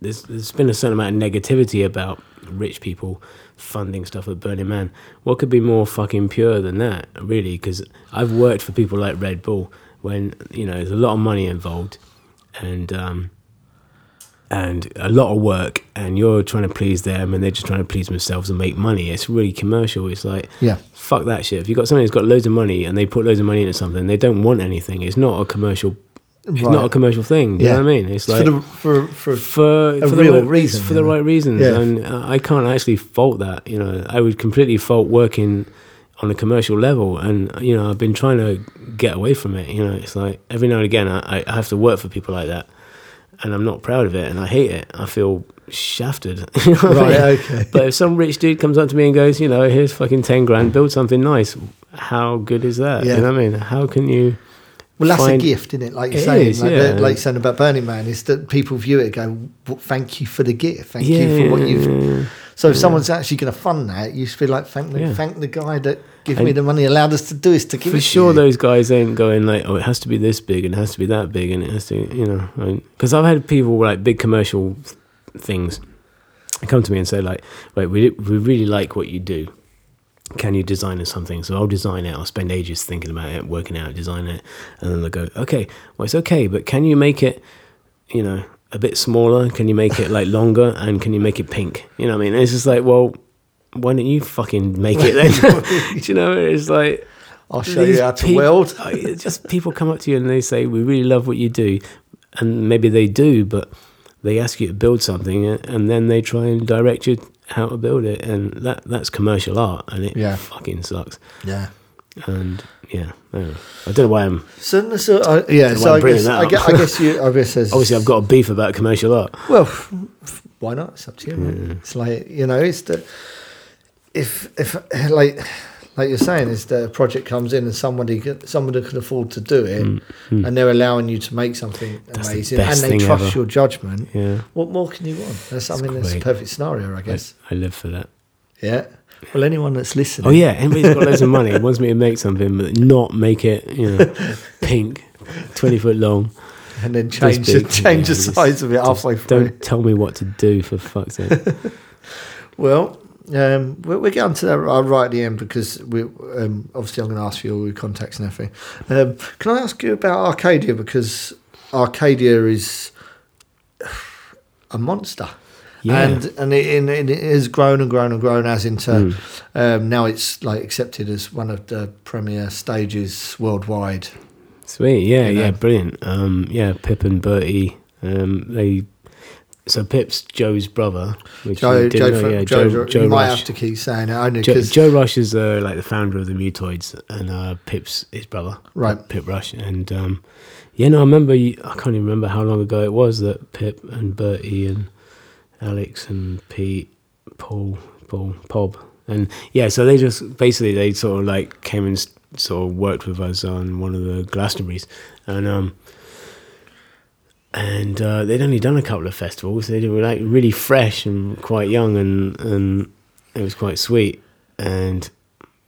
there's there's been a certain amount of negativity about rich people funding stuff at Burning Man. What could be more fucking pure than that, really? Because I've worked for people like Red Bull when you know there's a lot of money involved, and um, and a lot of work, and you're trying to please them, and they're just trying to please themselves and make money. It's really commercial. It's like Yeah. fuck that shit. If you've got somebody who's got loads of money and they put loads of money into something, they don't want anything. It's not a commercial. It's Right. not a commercial thing. Do Yeah. you know what I mean? It's for like the for for, for a for real the right, reason, for the right reasons, Yeah. and I can't actually fault that. You know, I would completely fault working on a commercial level, and you know, I've been trying to get away from it. You know, it's like every now and again, I, I have to work for people like that, and I'm not proud of it, and I hate it. I feel shafted. You know what I Right, mean? okay. But if some rich dude comes up to me and goes, you know, here's fucking ten grand, build something nice. How good is that? Yeah. You know what I mean? How can you? Well, that's find- a gift, isn't it? Like you're It saying, is, like, yeah. like you're saying about Burning Man, is that people view it and go, well, "Thank you for the gift. Thank Yeah, you for what you've." So if someone's actually going to fund that, you should be like, "Thank the, Yeah. thank the guy that gave And- me the money, allowed us to do this to give For it sure, to you." those guys ain't going like, oh, it has to be this big and it has to be that big and it has to, you know. Because I've had people like big commercial things come to me and say like, wait, we we really like what you do. Can you design something? So I'll design it. I'll spend ages thinking about it, working out, design it, and then they'll go, okay, well it's okay, but can you make it, you know, a bit smaller? Can you make it like longer? And can you make it pink? You know what I mean? it's just like, well, why don't you fucking make it then? Do you know? It's like I'll show you how to peop- weld. Just people come up to you and they say, "We really love what you do," and maybe they do, but they ask you to build something, and then they try and direct you how to build it, and that that's commercial art, and it Yeah. fucking sucks. Yeah. And yeah, I don't know, I don't know why I'm. So, so uh, yeah. So I guess, I guess I guess you. There's, Obviously, I've got a beef about commercial art. Well, why not? It's up to you. man. It's like you know, it's the if if like like you're saying, is the project comes in and somebody somebody can afford to do it, and they're allowing you to make something Mm, That's the amazing, and they trust ever. your judgment. Yeah, What more can you want? That's I mean, that's a perfect scenario, I I, guess. I live for that. Yeah. Well, anyone that's listening. Oh yeah, anybody's got loads of money wants me to make something, but not make it, you know, pink, twenty foot long. and then change the, change yeah, the size of it halfway through. Don't tell me what to do for fuck's sake. Well, um, we're, we're getting to that right right at the end because we um, obviously I'm going to ask for your contacts and everything. Um, can I ask you about Arcadia because Arcadia is a monster. Yeah. And and it, and it has grown and grown and grown as into Mm. um, now it's like accepted as one of the premier stages worldwide. Sweet, yeah, You know? yeah, brilliant. Um, yeah, Pip and Bertie, um, they so Pip's Joe's brother, which Joe, Joe, know, yeah, Joe, Joe, Joe you might Rush. have to keep saying it only Joe, Joe Rush is uh, like the founder of the Mutoids, and uh, Pip's his brother, Right. Pip Rush, and um, yeah, no, I remember. I can't even remember how long ago it was that Pip and Bertie and Alex and Pete, Paul, Paul, Pob, and yeah, so they just basically they sort of like came and sort of worked with us on one of the Glastonbury's, and um, and uh, they'd only done a couple of festivals. They were like really fresh and quite young, and and it was quite sweet. And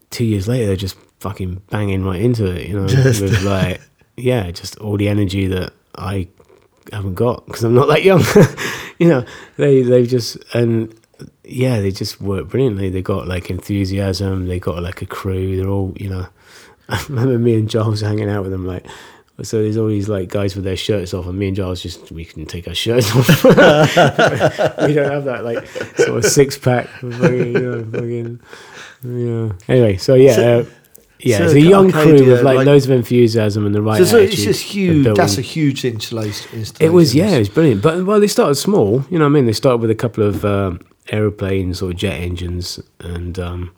two years later, they're just fucking banging right into it, you know, Just- with like yeah, just all the energy that I haven't got because I'm not that young. you know, they they just and yeah, they just work brilliantly. They got like enthusiasm. They got like a crew. They're all you know. I remember me and Giles hanging out with them like. So there's all these like guys with their shirts off, and me and Giles just we can take our shirts off. we don't have that like sort of six pack. Fucking, you know, fucking, yeah. Anyway, so yeah, So- uh, yeah, so it's a young Arcadia, crew with like, like- loads of enthusiasm and the right. so, so it's just huge. That's a huge installation. installation. It was yeah, it was brilliant. But well, they started small. You know, what I mean, they started with a couple of um, aeroplanes or jet engines, and um,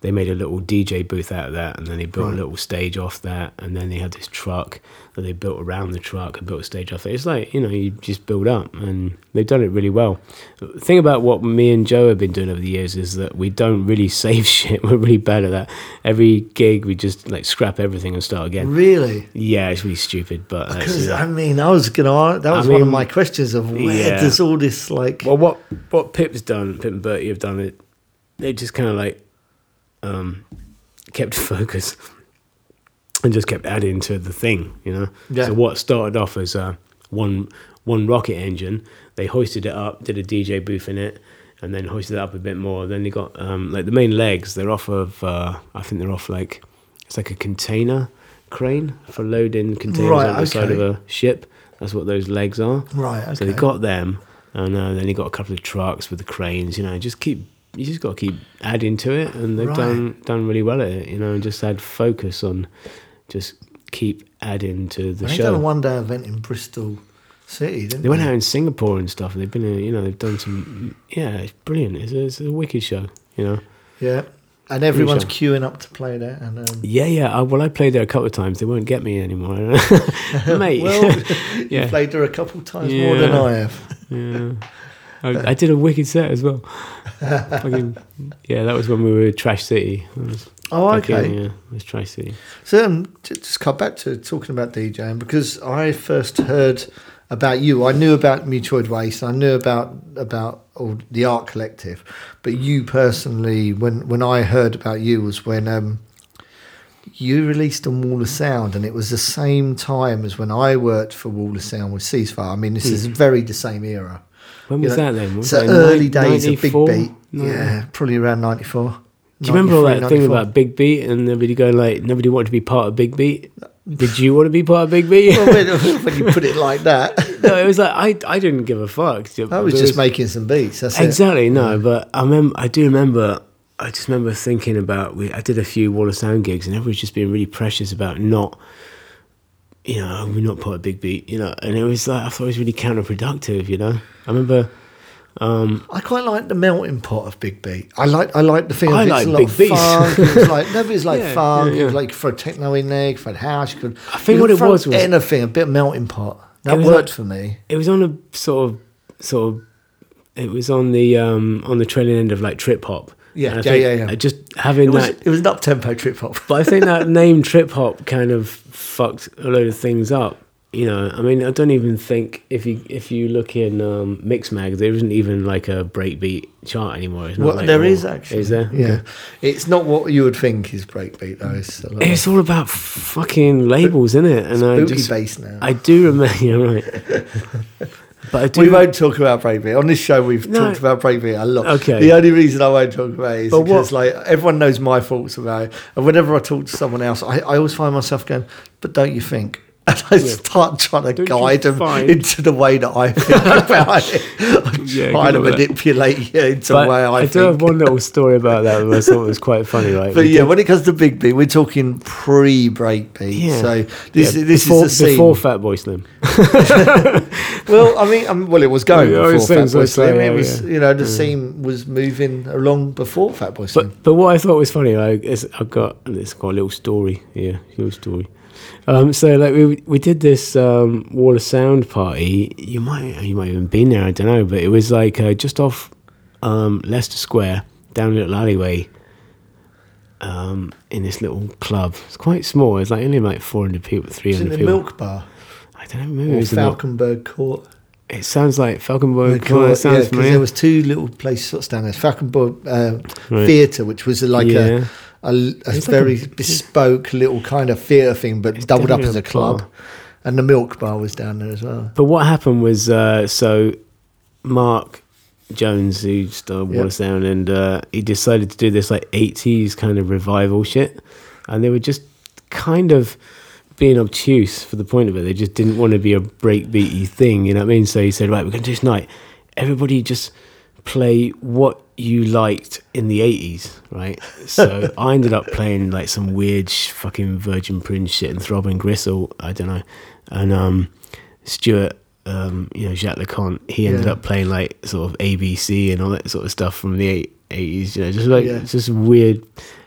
they made a little DJ booth out of that, and then they built Right. a little stage off that, and then they had this truck that they built around the truck and built a stage off it. It's like you know, you just build up, and they've done it really well. The thing about what me and Joe have been doing over the years is that we don't really save shit. We're really bad at that. Every gig, we just like scrap everything and start again. Really? Yeah, it's really stupid, but Because. I mean, I was gonna. That I was one of my questions of where yeah. does all this like? Well, what what Pip's done, Pip and Bertie have done it. They just kind of like um, kept focus and just kept adding to the thing, you know. Yeah. So what started off as uh, one one rocket engine, they hoisted it up, did a DJ booth in it, and then hoisted it up a bit more. Then they got um, like the main legs. They're off of uh, I think they're off like it's like a container crane for loading containers Right, on the side of a ship. That's what those legs are. Right, So they got them, and uh, then you got a couple of trucks with the cranes. You know, just keep. You just got to keep adding to it, and they've Right. done done really well at it. You know, and just had focus on, just keep adding to the they show. done a one day event in Bristol City, didn't They went out in Singapore and stuff. and They've been, uh, you know, they've done some. Yeah, it's brilliant. It's a, it's a wicked show. You know. Yeah, and everyone's queuing up to play there. And um, Yeah, yeah. I, well, I played there a couple of times. They won't get me anymore, mate. well, yeah, you played there a couple of times more than I have. yeah. I, I did a wicked set as well. Fucking, yeah, that was when we were Trash City. Oh, in, okay. yeah, it was Trash City. So um, just cut back to talking about DJing because I first heard about you. I knew about Mutoid Waste. I knew about about all the art collective, but you personally, when when I heard about you, was when um, you released on Wall of Sound, and it was the same time as when I worked for Wall of Sound with Ceasefire. I mean, this is very the same era. When You was know, that then? Was so that early ni- days of Big Beat. No. Yeah, probably around ninety four. Do you remember all that thing about Big Beat and everybody going like, nobody wanted to be part of Big Beat? Did you want to be part of Big Beat? well, when, when you put it like that, no, it was like I, I didn't give a fuck. I was There just making some beats. That's it. exactly no, but I remember I do remember. I just remember thinking about we. I did a few Wall of Sound gigs, and everyone was just being really precious about not, you know, oh, we're not part of Big Beat, you know. And it was like I thought it was really counterproductive, you know. I remember. Um, I quite like the melting pot of Big Beat. I like I like the thing. I it's like a lot Big of Beat. It was like no, but it's like Yeah, funk. yeah, yeah. like for techno in there, for house. You could. I think what it was was- anything. A bit of melting pot. That worked like- for me. it was on a sort of sort of. It was on the um on the trailing end of like trip hop. Yeah, yeah, yeah, yeah. Just having It was that it was an up tempo trip hop. But I think that name trip hop kind of fucked a load of things up. You know, I mean, I don't even think if you if you look in um, Mixmag, there isn't even like a breakbeat chart anymore. It's not Well, like there is actually. Is there? Yeah, Okay. it's not what you would think is breakbeat though. It's It's all about fucking labels, isn't it? And I just, bass now. I do remember. Yeah, right. But I do. we won't talk about breakbeat on this show. We've No. talked about breakbeat a lot. Okay. The only reason I won't talk about it is But because what- like everyone knows my thoughts about it, and whenever I talk to someone else, I, I always find myself going, "But don't you think?" and I start trying to Don't guide them find- into the way that I think about it. I'm Yeah, trying to with that. manipulate you into But the way I, I, do have one little story about that that I thought was quite funny, right? But We yeah, did- when it comes to big beat, we're talking pre-break beat. Yeah. So this yeah, this before, is the scene. before Fatboy Slim. well, I mean, um, well, it was going Yeah, before saying Fatboy Slim. yeah, it was, yeah. you know, the scene was moving along before Fatboy Slim. But but what I thought was funny, like, I've got it's got a little story here, little story. Um, so like we we did this um, Wall of Sound party. You might you might even been there. I don't know, but it was like uh, just off um, Leicester Square, down a little alleyway. Um, in this little club, it's quite small. It's like only like four hundred people, three hundred It's in the people. Milk Bar I don't know. Maybe it was Falconberg Court. It sounds like Falconberg. Court, yeah, because there was two little places sort of down there. Falconberg uh, Right. Theatre, which was like Yeah. a, a, a It's like very a- bespoke little kind of theatre thing, but doubled up as a club. bar. And the Milk Bar was down there as well. But what happened was, uh, so Mark Jones, who started Yeah. Wall of Sound, and uh, he decided to do this like 80s kind of revival shit. And they were just kind of being obtuse for the point of it. They just didn't want to be a breakbeaty thing, you know what I mean? So he said, right, we're going to do this night. Everybody just play what you liked in the 80s, right? So I ended up playing like some weird sh- fucking Virgin Prunes shit and Throbbing Gristle, I don't know. And um, Stuart, um, you know, Jacques Lu Cont, he ended Yeah. up playing like sort of ABC and all that sort of stuff from the 80s, you know, just like, Yeah. just weird.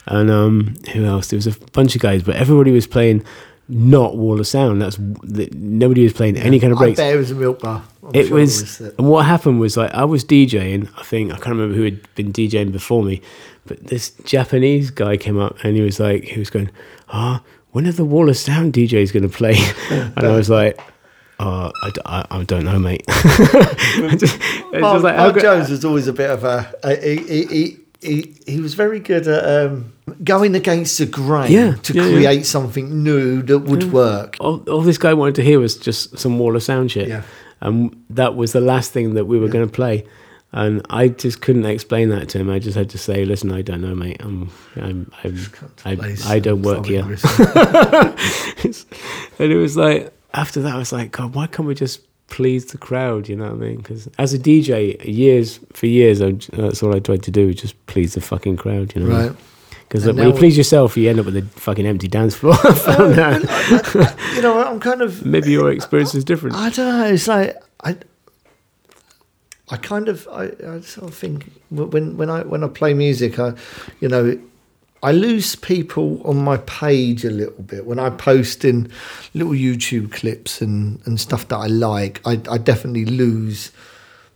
And um, who else? There was a bunch of guys, but everybody was playing not Wall of Sound. That's that nobody was playing any kind of I breaks bet it was a Milk Bar. I'm it sure was, that. and what happened was like I was DJing. I think I can't remember who had been DJing before me, but this Japanese guy came up and he was like, he was going, "Ah, when are the Wall of Sound DJs going to play?" and I was like, "Oh, I, I- I don't know, mate." I just- Mark, like, Mark Jones was always a bit of a. a he, he, he, he, was very good at um, going against the grain Yeah, to yeah, yeah. create something new that would work. all, all this guy wanted to hear was just some Wall of Sound shit. Yeah. And that was the last thing that we were going to play. And I just couldn't explain that to him. I just had to say, listen, I don't know, mate. I'm, I'm, I'm I, I don't work here. And it was like, after that, I was like, God, why can't we just please the crowd? You know what I mean? Because as a DJ, years, for years, I, that's all I tried to do, just please the fucking crowd, you know? right. Because And when you please yourself, you end up with a fucking empty dance floor. I found out. You know, I'm kind of. Maybe your experience is different. I don't know. It's like I. I kind of I, I sort of think when when I when I play music, I, you know, I lose people on my page a little bit when I post in little YouTube clips and, and stuff that I like. I, I definitely lose.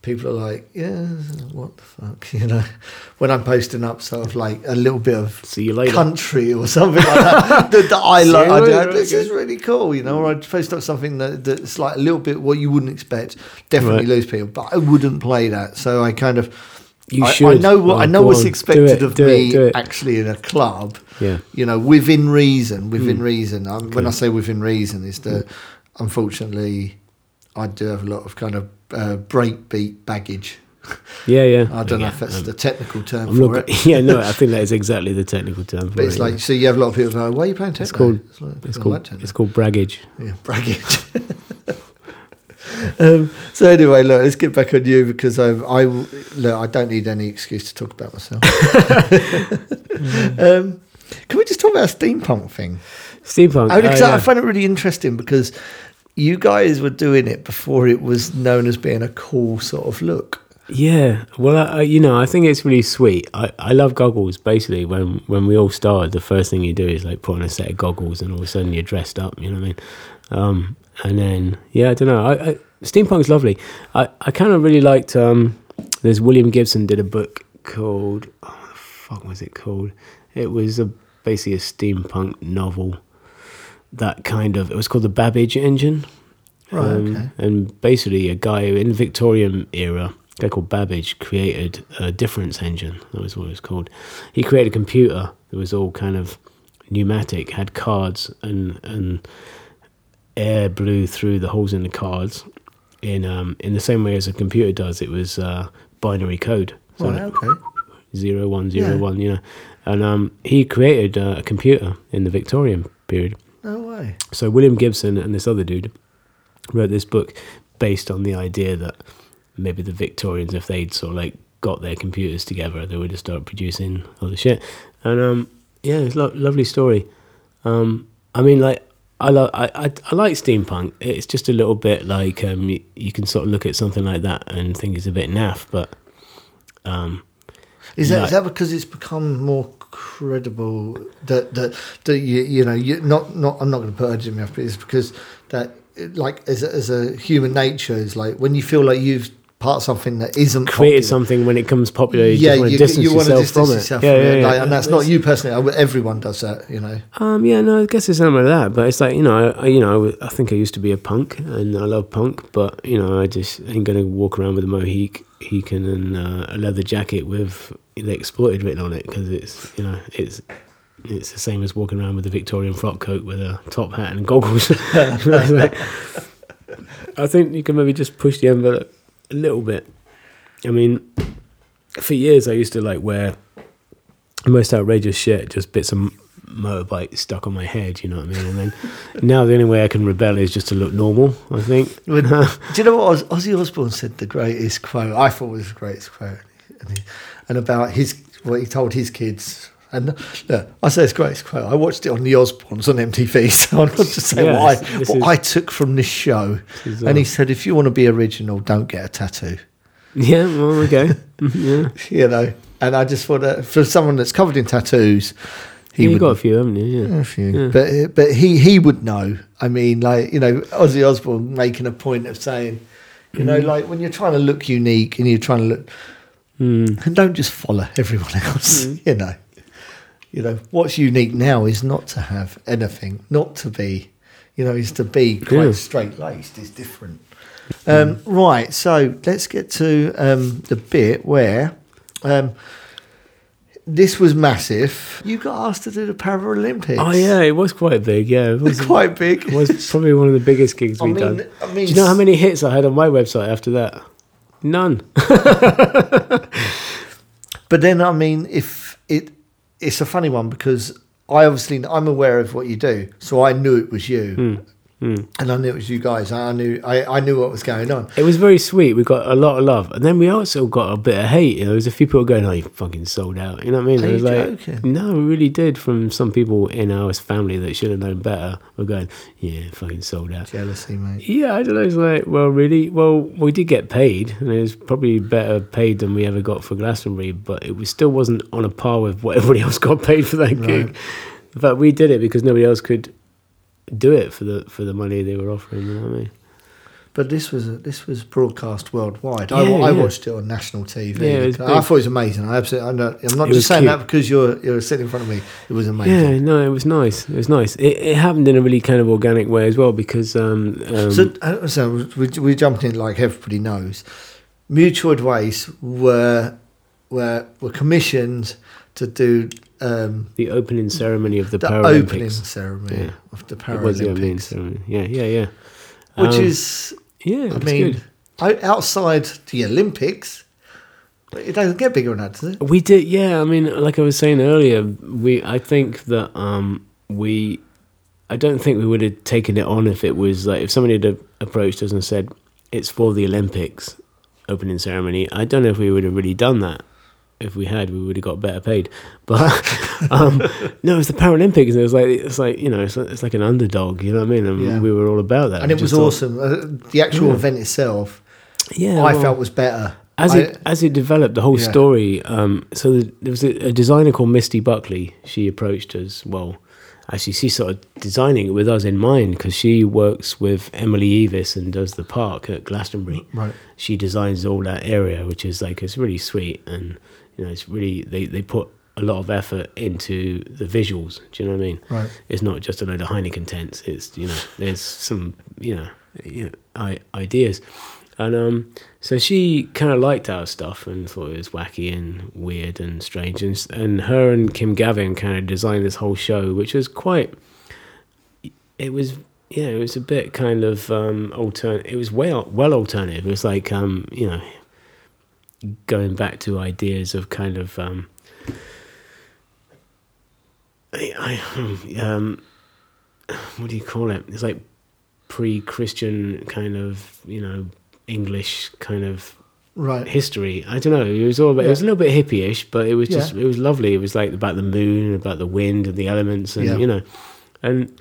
People are like, yeah, what the fuck, you know, when I'm posting up sort of like a little bit of See you later. country or something like that that, that I like. I do, this is really cool, you know. Or I post up something that, that's like a little bit what you wouldn't expect. Definitely Right. lose people, but I wouldn't play that. So I kind of. You I, I know what Oh, I know what's on. expected it, of me it, it. actually in a club. Yeah. You know, within reason. Within Hmm. reason. Um, When I say within reason, is that unfortunately I do have a lot of kind of uh, breakbeat baggage. Yeah, yeah. I don't know if that's um, the technical term I'm for not, it. yeah, no, I think that is exactly the technical term. For But it's it, like yeah. so you have a lot of people go, "Why are you playing techno?" it's called like, it's called like techno." it's called braggage. Yeah, braggage. um, so anyway, look, let's get back on you because I, I look, I don't need any excuse to talk about myself. um, can we just talk about a steampunk thing? Steampunk. Only because oh, I find it really interesting because you guys were doing it before it was known as being a cool sort of look. Yeah, well, I- you know, I think it's really sweet. I, I love goggles. Basically, when when we all started, the first thing you do is like put on a set of goggles, and all of a sudden you're dressed up. You know what I mean? Um, and then yeah, I don't know. I, I, steampunk's lovely. I, I kind of really liked. Um, there's William Gibson did a book called oh, what the fuck was it called? It was a basically a steampunk novel. That kind of it was called the Babbage Engine. Right, Um, okay. And basically, a guy in the Victorian era, a guy called Babbage, created a difference engine. That was what it was called. He created a computer that was all kind of pneumatic, had cards, and and air blew through the holes in the cards. In um in the same way as a computer does, it was uh, binary code. So Right, okay. zero one zero Yeah. one, you know. And um, he created uh, a computer in the Victorian period. No way. So William Gibson and this other dude wrote this book based on the idea that maybe the Victorians, if they'd sort of like got their computers together, they would have started producing all the shit. And um, yeah, it's a lo- lovely story. Um, I mean, like I, lo- I, I I like steampunk. It's just a little bit like um, you, you can sort of look at something like that and think it's a bit naff, but um, Is that No. is that because it's become more credible that that, that you you know you not not I'm not going to put urgent off, but it's because that like as a, as a human nature is like when you feel like you've part of something that isn't created popular, something when it comes popular. You yeah, just want you, to distance you want to yourself distance from it. yourself from yeah, it, yeah. like, and that's not you personally. Everyone does that, you know. Um, yeah, no, I guess it's something like that. But it's like you know, I, you know, I think I used to be a punk, and I love punk. But you know, I just ain't gonna walk around with a mohique, heekin and uh, a leather jacket with the exploited written on it because it's you know it's it's the same as walking around with a Victorian frock coat with a top hat and goggles. I think you can maybe just push the envelope a little bit. I mean, for years I used to like wear the most outrageous shit, just bits of motorbike stuck on my head, you know what I mean? And then now the only way I can rebel is just to look normal, I think. Do you know what Oz, Ozzy Osbourne said? The greatest quote I thought was the greatest quote, and about his what he told his kids. And look, I say it's great, it's great. I watched it on the Osbournes on MTV, so I'm not just saying Yeah, what, I, this- this what is- I took from this show. is, and he uh, said, if you want to be original, don't get a tattoo. yeah, well, okay. yeah. You know. And I just thought that for someone that's covered in tattoos, he you would got a few, haven't you? Yeah. a few. Yeah. But but he he would know. I mean, like you know, Ozzy Osbourne making a point of saying, you know, Mm-hmm. like when you're trying to look unique and you're trying to look, Mm. and don't just follow everyone else. You know, you know what's unique now is not to have anything, not to be, you know, is to be quite Yeah. straight laced. Is different. Um, right. So let's get to um, the bit where. Um, this was massive. You got asked to do the Paralympics. Oh, yeah, it was quite big, yeah. It was, quite big. it was probably one of the biggest gigs we've done. I mean, Do you know how many hits I had on my website after that? None. But then, I mean, if it, it's a funny one because I obviously I'm aware of what you do, so I knew it was you, hmm. Hmm, and I knew it was you guys. I knew I, I knew what was going on. It was very sweet. We got a lot of love, and then we also got a bit of hate. There was a few people going, "Oh, you fucking sold out." You know what I mean? Are I was you like, joking? "No, we really did." From some people in our family that should have known better, were going, "Yeah, fucking sold out." Jealousy, mate. Yeah, I don't know. It's like, well, really? Well, we did get paid, and it was probably better paid than we ever got for Glastonbury, but it was still wasn't on a par with what everybody else got paid for that gig. Right. In fact, we did it because nobody else could do it for the for the money they were offering. You know what I mean? But this was this was broadcast worldwide. I, Yeah, I yeah. watched it on national TV. Yeah, it I thought it was amazing. I absolutely. I'm not, I'm not just saying cute. that because you're you're sitting in front of me. It was amazing. Yeah, no, it was nice. It was nice. It, it happened in a really kind of organic way as well because um, um So, uh, so we, we jumped in like everybody knows. Mutoid Waste were were were commissioned to do um, the opening ceremony of the, the Paralympics. opening ceremony Yeah. of the It was the opening Paralympics, ceremony. Yeah, yeah, yeah. which Um, is, yeah. I mean, good. outside the Olympics, it doesn't get bigger than that, does it? We did, yeah. I mean, like I was saying earlier, we. I think that um, we. I don't think we would have taken it on if it was like if somebody had approached us and said it's for the Olympics opening ceremony. I don't know if we would have really done that. If we had, we would have got better paid. But um, no, it's the Paralympics, and it was like it's like you know, it's like, it's like an underdog. You know what I mean? And Yeah. we were all about that. And it was thought- awesome. Uh, the actual Yeah. event itself, Yeah, I well- felt was better. as I- it as it developed, the whole Yeah. story. Um, so the, there was a, a designer called Misty Buckley. She approached us. Well, actually, she's sort of designing it with us in mind because she works with Emily Eavis and does the park at Glastonbury. Right. She designs all that area, which is like it's really sweet and you know it's really they they put a lot of effort into the visuals. Do you know what I mean? Right. It's not just a load of Heineken tents. It's you know there's some you know, you know ideas. And um, so she kind of liked our stuff and thought it was wacky and weird and strange. And, and her and Kim Gavin kind of designed this whole show, which was quite. It was yeah, it was a bit kind of um, altern. It was well well alternative. It was like um, you know, going back to ideas of kind of um, I, I um, what do you call it? It's like pre-Christian kind of you know English kind of Right. history. I don't know. It was all about, it was a little bit hippie-ish, but it was just Yeah. it was lovely. It was like about the moon, about the wind and the elements, and Yeah. you know, and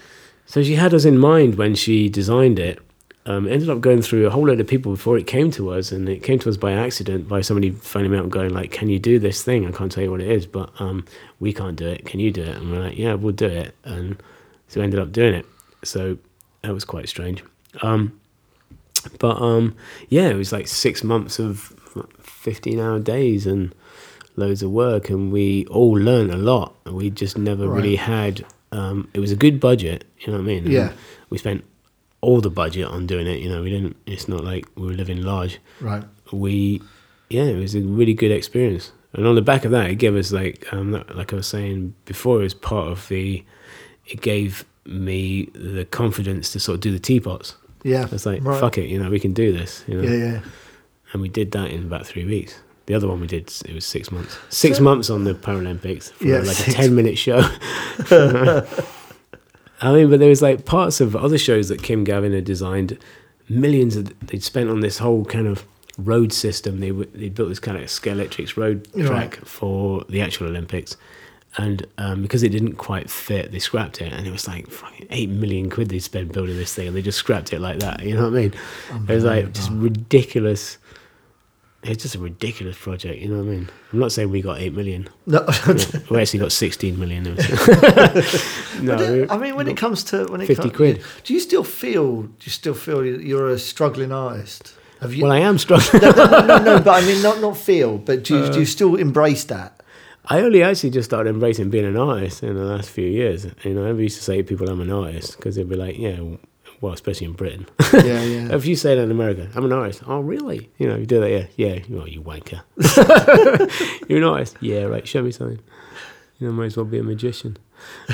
so she had us in mind when she designed it. Um, ended up going through a whole load of people before it came to us, and it came to us by accident by somebody phoning me up and going like, "Can you do this thing? I can't tell you what it is, but um, we can't do it. Can you do it?" And we're like, "Yeah, we'll do it." And so we ended up doing it. So that was quite strange. Um, but um, yeah, it was like six months of fifteen-hour days and loads of work, and we all learned a lot. We just never Right. really had. Um, it was a good budget, you know what I mean? And Yeah. we spent all the budget on doing it. You know, we didn't. It's not like we were living large. Right. We, yeah, it was a really good experience. And on the back of that, it gave us like, um, like I was saying before, it was part of the. It gave me the confidence to sort of do the teapots. Yeah. It's like, right. fuck it, you know, we can do this. You know? Yeah, yeah. and we did that in about three weeks. The other one we did, it was six months. Six months on the Paralympics for Yeah, like six- a ten-minute show. I mean, but there was like parts of other shows that Kim Gavin had designed. Millions of, they'd spent on this whole kind of road system. They they built this kind of Scalextric road Right. track for the actual Olympics. And um, because it didn't quite fit, they scrapped it, and it was like fucking eight million quid they spent building this thing, and they just scrapped it like that. You know what I mean? It was like just ridiculous. It's just a ridiculous project. You know what I mean? I'm not saying we got eight million. No, We actually got sixteen million. No, I mean, when it comes to when it 50 comes, quid. do you still feel? Do you still feel you're a struggling artist? Have you? well, I am struggling. no, no, no, no, but I mean, not not feel, but do you, do you uh, still embrace that? I only actually just started embracing being an artist in the last few years. You know, I used to say to people I'm an artist because they'd be like, yeah, well, especially in Britain. Yeah, yeah. if you say that in America, I'm an artist. Oh, really? You know, you do that, yeah, yeah. Well, you wanker. You're an artist. Yeah, right. Show me something. You know, might as well be a magician.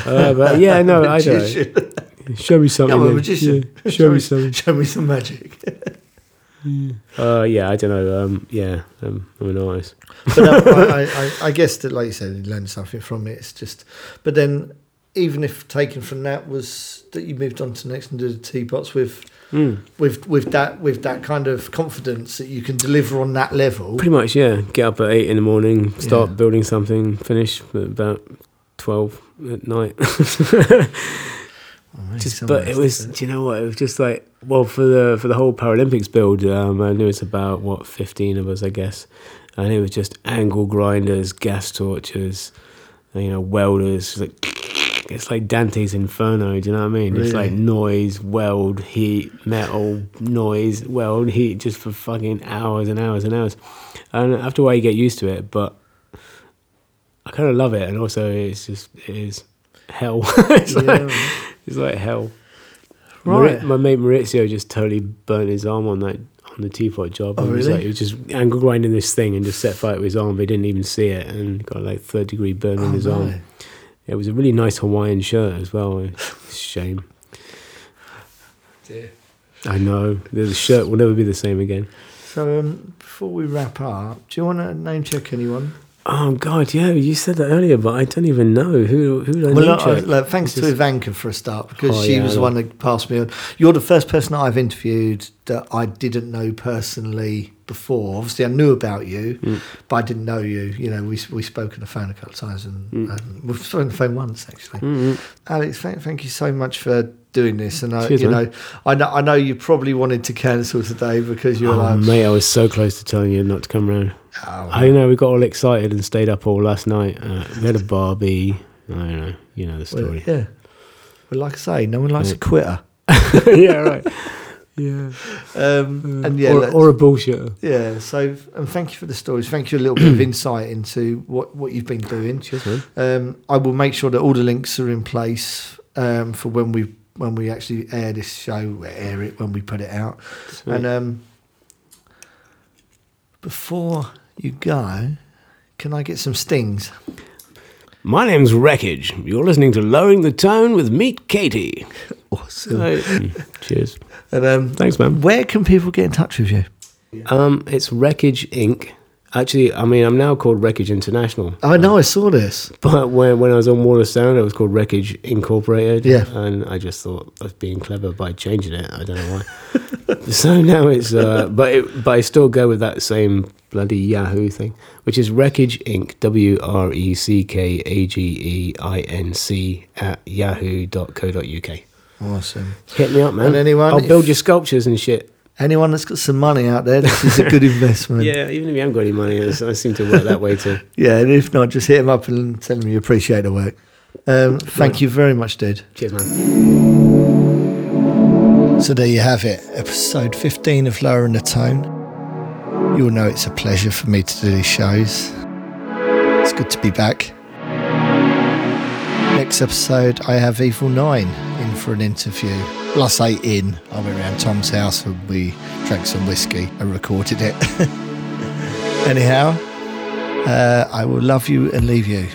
Uh, but yeah, no, I don't. Show me something. I'm a magician. Yeah, show me something. Show me some magic. Uh, yeah, I don't know. Um, yeah, um, I'm an artist. but no, I, I, I guess that, like you said, you learn something from it. It's just, but then even if taken from that was that you moved on to next and did the teapots with, Mm. with with that with that kind of confidence that you can deliver on that level. Pretty much, yeah. Get up at eight in the morning, start Yeah. building something, finish at about twelve at night. Oh, just, but it was. Do you know what? It was just like well for the for the whole Paralympics build. Um, I knew it's about what fifteen of us, I guess, and it was just angle grinders, gas torches, and, you know, welders. Like it's like Dante's Inferno. Do you know what I mean? It's like noise, weld, heat, metal, noise, weld, heat, just for fucking hours and hours and hours. And after a while, you get used to it, but I kind of love it, and also it's just it is hell. it's, Yeah, like, it's like hell. Right. My mate Maurizio just totally burnt his arm on that on the teapot job. Oh, It was really? like he was just angle grinding this thing and just set fire to his arm. But he didn't even see it and got like third degree burn on Oh, his no. arm. It was a really nice Hawaiian shirt as well. It's a shame. Dear. I know the shirt will never be the same again. So um, before we wrap up, do you want to name check anyone? Oh God, yeah, you said that earlier, but I don't even know who who I Well, name check? thanks Just- to Ivanka for a start because Oh, she yeah, was the one that passed me on. You're the first person I've interviewed that I didn't know personally before. Obviously, I knew about you, Mm. but I didn't know you. You know, we we spoke on the phone a couple of times, and, Mm. and we've spoken on the phone once actually. Mm-mm. Alex, thank, thank you so much for doing this. And I, Cheers, you man. know, I know I know you probably wanted to cancel today because you were Oh, like, mate, I was so close to telling you not to come round. oh, I know we got all excited and stayed up all last night. Uh, we had a barbie. I don't know. You know the well, story. yeah. Well, like I say, no one likes Yeah. a quitter. yeah, right. Yeah. Um, and yeah, or, or a bullshitter. Yeah, so and thank you for the stories. Thank you a little bit of insight into what, what you've been doing. Cheers. Um, I will make sure that all the links are in place um, for when we when we actually air this show, air it when we put it out. Sweet. And um, before you go, can I get some stings? My name's Wreckage. You're listening to Lowering the Tone with Meat Katie. Awesome. Mm, Cheers. And um, Thanks, man. where can people get in touch with you? Um, it's Wreckage Inc. Actually, I mean, I'm now called Wreckage International. I know, I saw this. But when, when I was on Wall of Sound, I was called Wreckage Incorporated. Yeah. And I just thought I was being clever by changing it. I don't know why. so now it's, uh, but it, but I still go with that same bloody Yahoo thing, which is Wreckage Inc. W R E C K A G E I N C at yahoo.co.uk. Awesome. Hit me up, man. And anyone- I'll build your sculptures and shit. Anyone that's got some money out there, this is a good investment. Yeah, even if you haven't got any money, I seem to work that way too. Yeah, and if not, just hit him up and tell him you appreciate the work. Um, thank you very much, Ded. Cheers, man. So there you have it, episode 15 of Lowering the Tone. You'll know it's a pleasure for me to do these shows. It's good to be back. Next episode, I have Evil Nine in for an interview. eight in, I went around Tom's house and we drank some whiskey and recorded it. Anyhow, uh, I will love you and leave you.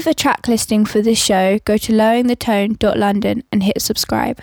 Receive a track listing for this show, go to loweringthetone.london and hit subscribe.